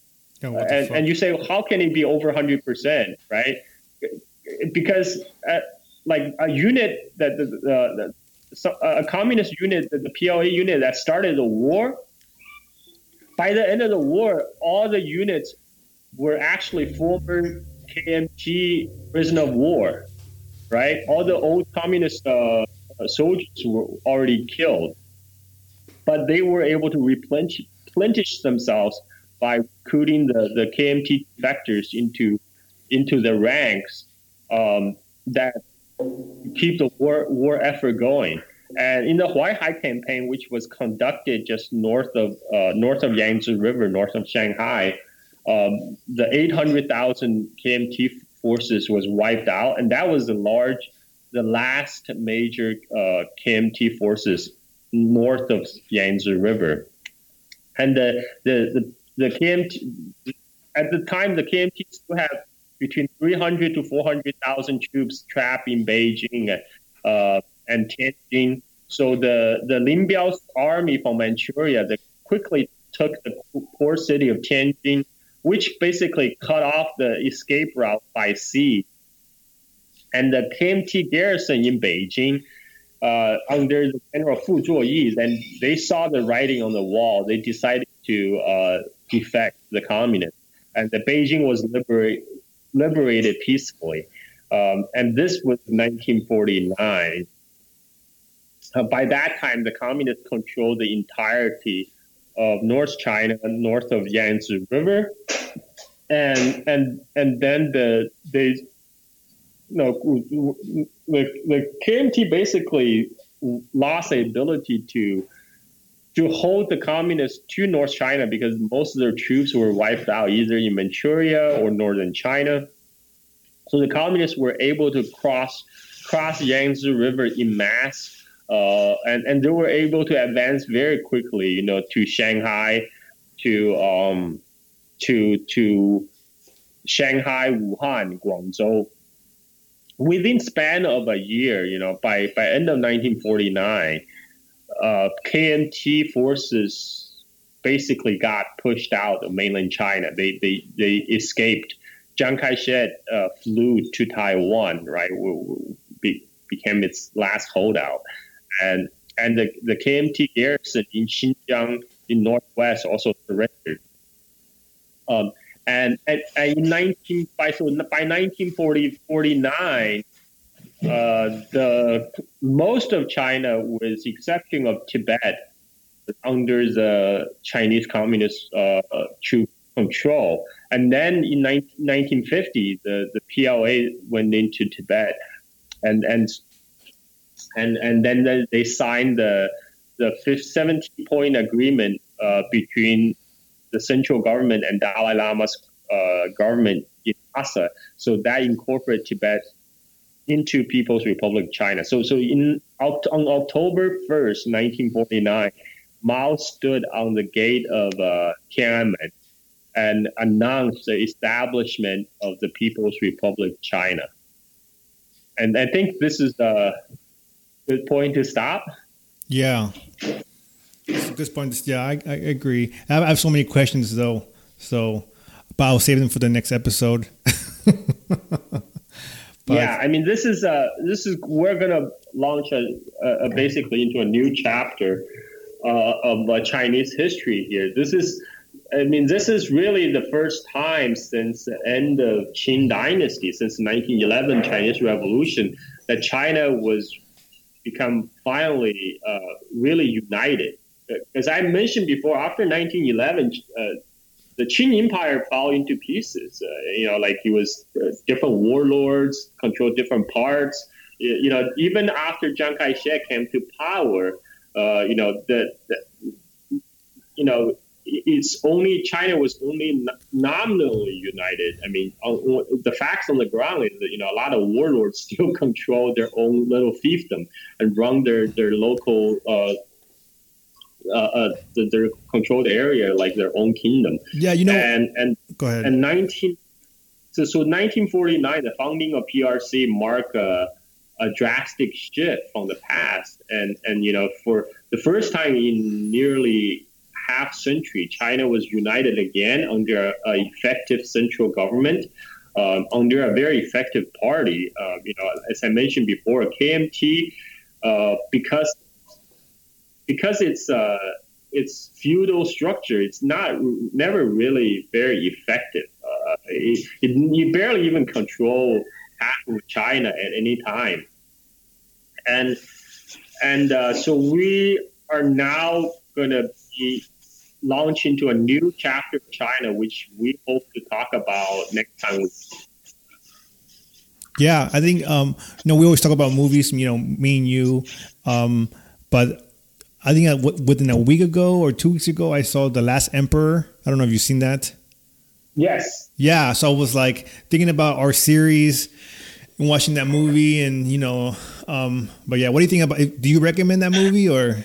oh, and and you say how can it be over hundred percent, right? Because uh, like a unit that the, the, the, a communist unit, the PLA unit that started the war, by the end of the war, all the units were actually former KMT prisoner of war, right? All the old communist uh, soldiers were already killed, but they were able to replenish, replenish themselves by recruiting the, the KMT defectors into into the ranks um, that keep the war war effort going. And in the Huaihai campaign, which was conducted just north of uh, north of Yangtze River, north of Shanghai, um, the 800,000 KMT forces was wiped out, and that was a large the last major uh, KMT forces north of Yangtze River. And the, the, the, the KMT, at the time, the KMT still had between 300 to 400,000 troops trapped in Beijing uh, and Tianjin. So the the Lin Biao's army from Manchuria they quickly took the port city of Tianjin, which basically cut off the escape route by sea. And the KMT garrison in Beijing, uh, under the General Fu Zuoyi, then they saw the writing on the wall. They decided to uh, defect the communists, and the Beijing was liberate, liberated peacefully. Um, and this was 1949. Uh, by that time, the communists controlled the entirety of North China, north of Yangtze River, and and and then the they know, the, the KMT basically lost the ability to to hold the communists to North China because most of their troops were wiped out either in Manchuria or northern China. So the communists were able to cross cross Yangtze River in mass, uh, and and they were able to advance very quickly, you know, to Shanghai, to um, to to Shanghai, Wuhan, Guangzhou. Within span of a year, you know, by by end of 1949, uh, KMT forces basically got pushed out of mainland China. They they they escaped Chiang Kai-shek uh, flew to Taiwan, right? Be, became its last holdout, and and the, the KMT garrison in Xinjiang in northwest also surrendered. Um, and, and in 19 by so by 1940 49, uh, the most of China, with the exception of Tibet, under the Chinese Communist uh, troop control. And then in 19, 1950, the, the PLA went into Tibet, and and and and then they signed the the 70 point agreement uh, between the central government and Dalai Lama's uh, government in Lhasa. So that incorporated Tibet into People's Republic of China. So so in on October 1st, 1949, Mao stood on the gate of uh, Tiananmen and announced the establishment of the People's Republic of China. And I think this is a good point to stop. Yeah. At this point, yeah, I, I agree. I have, I have, so many questions though, so but I'll save them for the next episode. yeah, I mean, this is uh, this is we're gonna launch a, a basically into a new chapter uh, of uh, Chinese history here. This is I mean, this is really the first time since the end of Qing Dynasty, since 1911 Chinese Revolution, that China was become finally uh, really united. As I mentioned before, after 1911, uh, the Qing Empire fell into pieces. Uh, you know, like it was uh, different warlords controlled different parts. You know, even after Chiang Kai-shek came to power, uh, you know, the, the you know it's only China was only nominally united. I mean, the facts on the ground is that you know a lot of warlords still control their own little fiefdom and run their their local. Uh, uh, uh, their controlled area like their own kingdom. Yeah, you know. And and go ahead. And nineteen. So so 1949, the founding of PRC marked a, a drastic shift from the past, and and you know for the first time in nearly half century, China was united again under an effective central government, um, under a very effective party. Uh, you know, as I mentioned before, KMT, uh, because because it's uh, it's feudal structure, it's not never really very effective. Uh, it, it, you barely even control half of China at any time, and and uh, so we are now going to be launch into a new chapter of China, which we hope to talk about next time. Yeah, I think um, you know we always talk about movies. You know, me and you, um, but I think within a week ago or two weeks ago, I saw the Last Emperor. I don't know if you've seen that. Yes. Yeah, so I was like thinking about our series and watching that movie, and you know, um, but yeah, what do you think about? Do you recommend that movie or?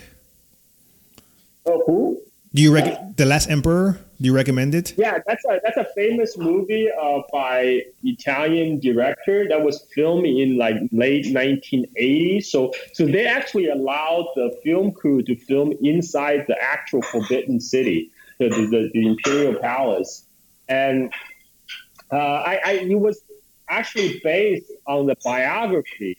Oh, who? Do you reckon the Last Emperor? Do you recommend it? Yeah, that's a that's a famous movie uh, by Italian director that was filmed in like late 1980s. So so they actually allowed the film crew to film inside the actual Forbidden City, the the, the Imperial Palace, and uh, I, I it was actually based on the biography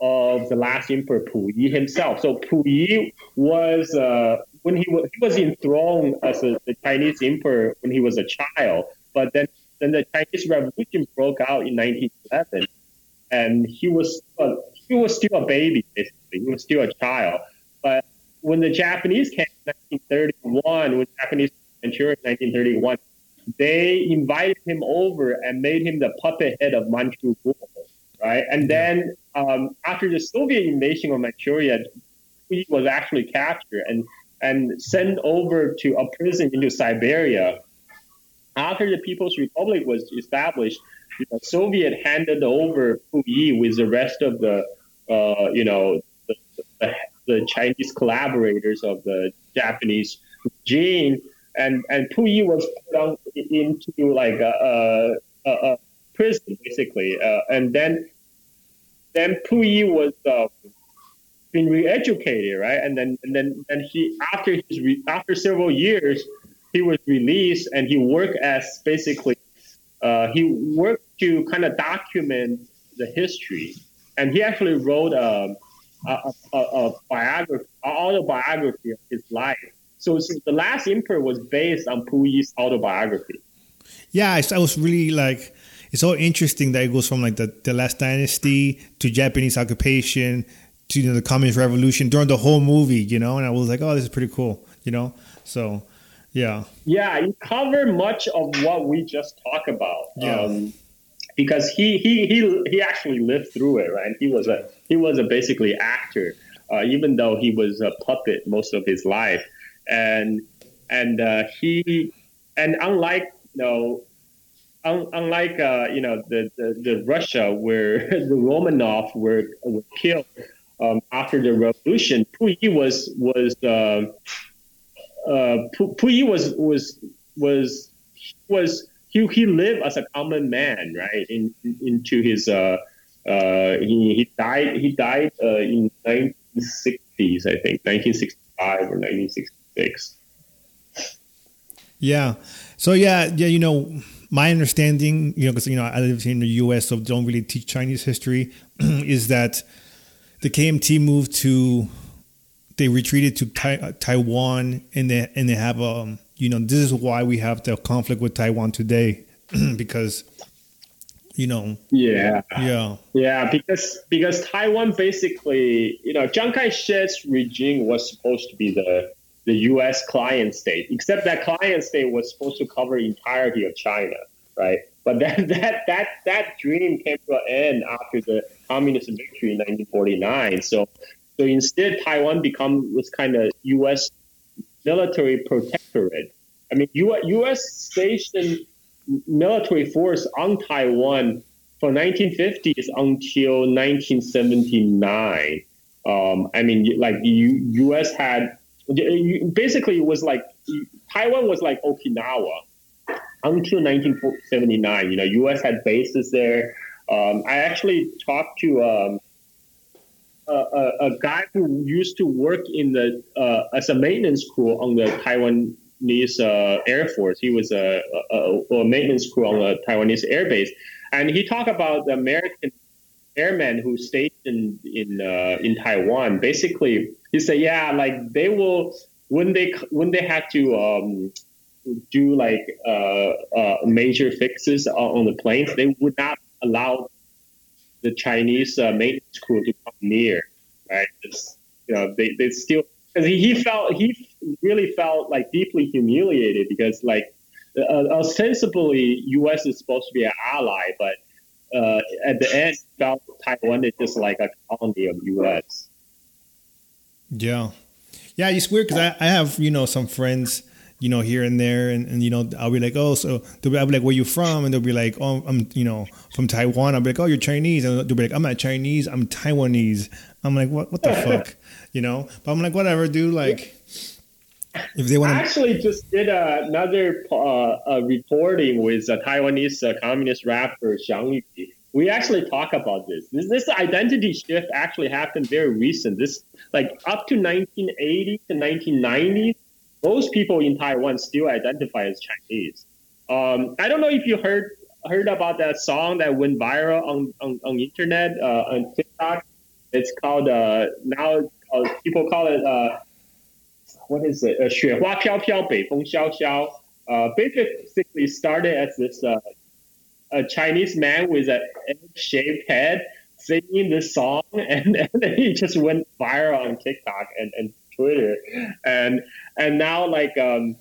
of the last emperor Puyi himself. So Puyi was uh, when he was he was enthroned as a, the Chinese emperor when he was a child, but then then the Chinese Revolution broke out in 1911, and he was uh, he was still a baby basically. He was still a child, but when the Japanese came in 1931, when Japanese Manchuria in 1931, they invited him over and made him the puppet head of Manchu rule, right? And then um, after the Soviet invasion of Manchuria, he was actually captured and and sent over to a prison into Siberia. After the People's Republic was established, the Soviet handed over Puyi with the rest of the, uh, you know, the, the, the, Chinese collaborators of the Japanese regime, and and Puyi was put into like a, a, a prison basically, uh, and then then Puyi was. Uh, been re-educated, right? And then and then and he after his re, after several years, he was released and he worked as basically uh, he worked to kind of document the history, and he actually wrote a a, a, a biography, autobiography of his life. So, so, the last emperor was based on Puyi's autobiography. Yeah, I, I was really like it's so interesting that it goes from like the, the last dynasty to Japanese occupation to you know, the communist revolution during the whole movie, you know, and I was like, oh, this is pretty cool, you know. So, yeah. Yeah, you cover much of what we just talked about. Yeah. Um, because he, he he he actually lived through it, right? He was a he was a basically actor, uh, even though he was a puppet most of his life, and and uh, he and unlike you know unlike uh, you know the, the, the Russia where the Romanov were were killed um, after the revolution, Puyi was was uh, uh, Puyi was was was was he, he lived as a common man, right? In, in into his uh, uh, he, he died he died uh, in 1960s, I think 1965 or 1966. Yeah. So yeah, yeah, you know, my understanding, you know, because you know I live in the U.S., so don't really teach Chinese history, is that the KMT moved to they retreated to tai- Taiwan and they and they have um you know this is why we have the conflict with Taiwan today because you know. Yeah. Yeah. Yeah because because Taiwan basically you know Chiang Kai-shek's regime was supposed to be the the U.S. client state except that client state was supposed to cover entirety of China right? But that that that that dream came to an end after the communist victory in 1949. So so instead, Taiwan become this kind of U.S. military protectorate. I mean, U.S. stationed military force on Taiwan from 1950s until 1979. Um, I mean, like the U- U.S. had basically it was like Taiwan was like Okinawa until 1979. You know, U.S. had bases there. Um, I actually talked to um, a, a, a, guy who used to work in the uh, as a maintenance crew on the Taiwanese uh, Air Force. He was a, a, maintenance crew on the Taiwanese air base, and he talked about the American airmen who stationed in uh, in Taiwan. Basically, he said, "Yeah, like they will when they when they had to." Um, do like uh, uh, major fixes on, the planes, they would not allow the Chinese uh, maintenance crew to come near, right? It's, you know, they, they still because he, he felt he really felt like deeply humiliated because like uh, ostensibly U.S. is supposed to be an ally, but uh, at the end felt Taiwan is just like a colony of U.S. Yeah, yeah, it's weird because I, I have you know some friends you know, here and there. And, and, you know, I'll be like, oh, so they'll be, I'll be like, where you from? And they'll be like, oh, I'm, you know, from Taiwan. I'll be like, oh, you're Chinese. And they'll be like, I'm not Chinese. I'm Taiwanese. I'm like, what, what the fuck? You know, but I'm like, whatever, dude. Like, if they want I actually just did uh, another uh, reporting with a Taiwanese uh, communist rapper Xiang Yu. We actually talk about this. this. This identity shift actually happened very recent. This like up to 1980 to 1990, most people in Taiwan still identify as Chinese. Um, I don't know if you heard heard about that song that went viral on on, on internet uh, on TikTok. It's called uh, now uh, people call it uh, what is it? Uh, 雪花飘飘，北风萧萧. Uh, basically started as this uh, a Chinese man with a shaved head singing this song, and, and then he just went viral on TikTok and, and Twitter, and and now like um,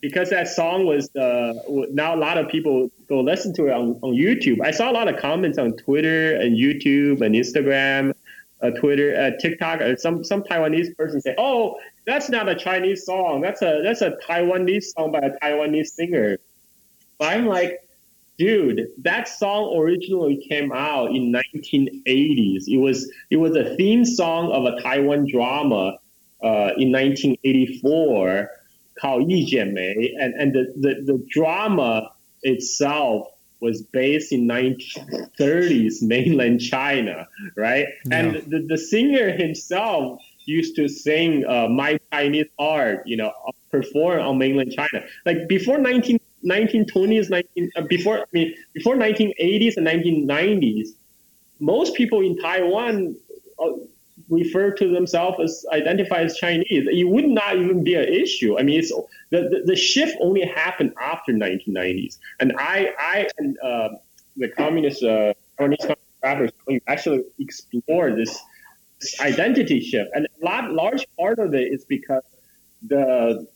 because that song was uh, now a lot of people go listen to it on, on YouTube. I saw a lot of comments on Twitter and YouTube and Instagram, uh, Twitter, uh, TikTok. Some some Taiwanese person say, "Oh, that's not a Chinese song. That's a that's a Taiwanese song by a Taiwanese singer." But I'm like, dude, that song originally came out in 1980s. It was it was a theme song of a Taiwan drama uh, in 1984 called Yi Jianmei, and and the, the, the drama itself was based in 1930s mainland China, right? Yeah. And the, the singer himself used to sing uh, My Chinese Heart, you know, perform on mainland China. Like before 19, 1920s, 19, uh, before, I mean, before 1980s and 1990s, most people in Taiwan uh, refer to themselves as identify as Chinese, it would not even be an issue. I mean, it's the, the, the shift only happened after 1990s, and I I and uh, the communist uh, Chinese rappers actually explore this, this identity shift, and a lot large part of it is because the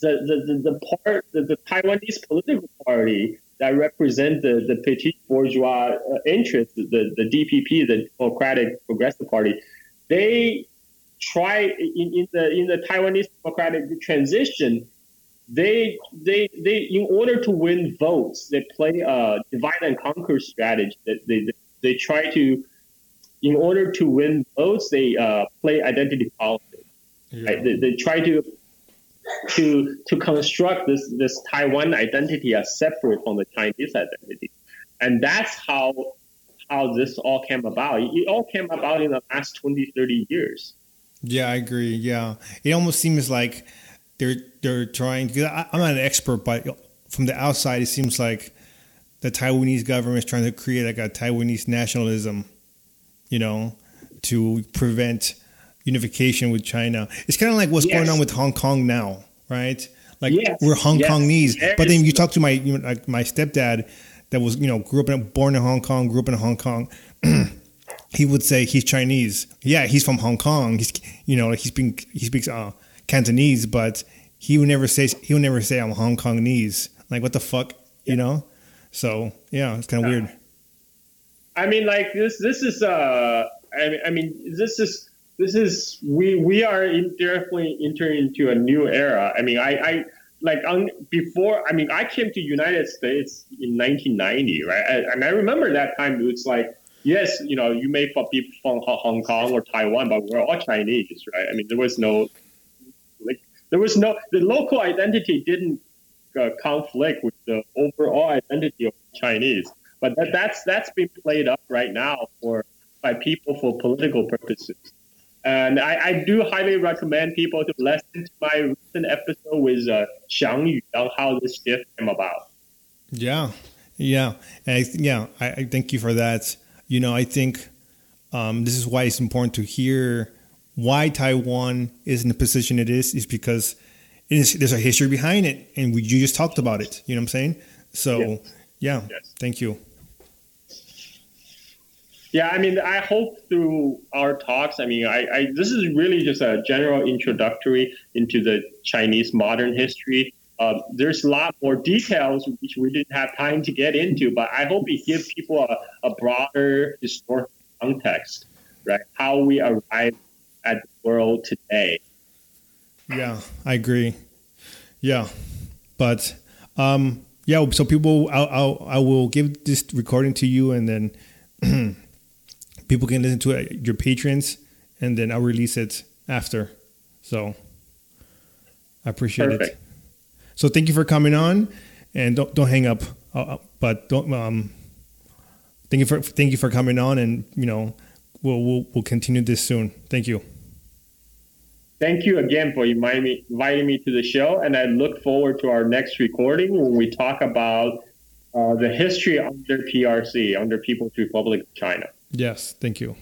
the, the, the, part the, the Taiwanese political party that represent the, the petit bourgeois uh, interests, the, the DPP, the Democratic Progressive Party, they try in, in the in the Taiwanese democratic transition, they they they in order to win votes, they play a divide and conquer strategy. That they, they, they try to, in order to win votes, they uh, play identity politics. Yeah. Right? They, they try to to to construct this this Taiwan identity as separate from the Chinese identity, and that's how how this all came about. It all came about in the last 20, 30 years. Yeah, I agree. Yeah, it almost seems like they're they're trying. Because I'm not an expert, but from the outside, it seems like the Taiwanese government is trying to create like a Taiwanese nationalism, you know, to prevent unification with China. It's kind of like what's yes. going on with Hong Kong now, right? Like yes. we're Hong yes. Kongese, but then you talk to my like my stepdad that was you know grew up in born in Hong Kong, grew up in Hong Kong. he would say he's Chinese. Yeah, he's from Hong Kong. He's you know he speaks he speaks uh, Cantonese, but he would never say he would never say I'm Hong Kongese. Like what the fuck, you know? So yeah, it's kind of weird. I mean, like this. This is uh, I, mean, I mean, this is this is we we are in, definitely entering into a new era. I mean, I I like on before i mean i came to united states in 1990 right? And i remember that time it's like yes you know you may be from hong kong or taiwan but we're all chinese right? I mean there was no like there was no the local identity didn't uh, conflict with the overall identity of chinese. But that, that's that's being played up right now for by people for political purposes and I, I, do highly recommend people to listen to my recent episode with uh, Xiang Yu on how this shift came about. Yeah, yeah, and I, yeah. I, I, thank you for that. You know, I think um, this is why it's important to hear why Taiwan is in the position it is. Is because it is, there's a history behind it, and we you just talked about it. You know what I'm saying? So, yes. yeah, yes. thank you. Yeah, I mean, I hope through our talks, I mean, I, I, this is really just a general introductory into the Chinese modern history. Uh, there's a lot more details which we didn't have time to get into, but I hope it gives people a, a broader historical context, right? How we arrive at the world today. Yeah, I agree. Yeah, but um, yeah, so people, I'll, I'll, I will give this recording to you, and then people can listen to it, your patrons, and then I'll release it after. So, I appreciate Perfect. it. So thank you for coming on, and don't don't hang up. Uh, uh, but don't um. Thank you for thank you for coming on, and you know we'll we'll, we'll continue this soon. Thank you. Thank you again for inviting me, inviting me to the show, and I look forward to our next recording when we talk about uh, the history under PRC, under People's Republic of China. Yes, thank you.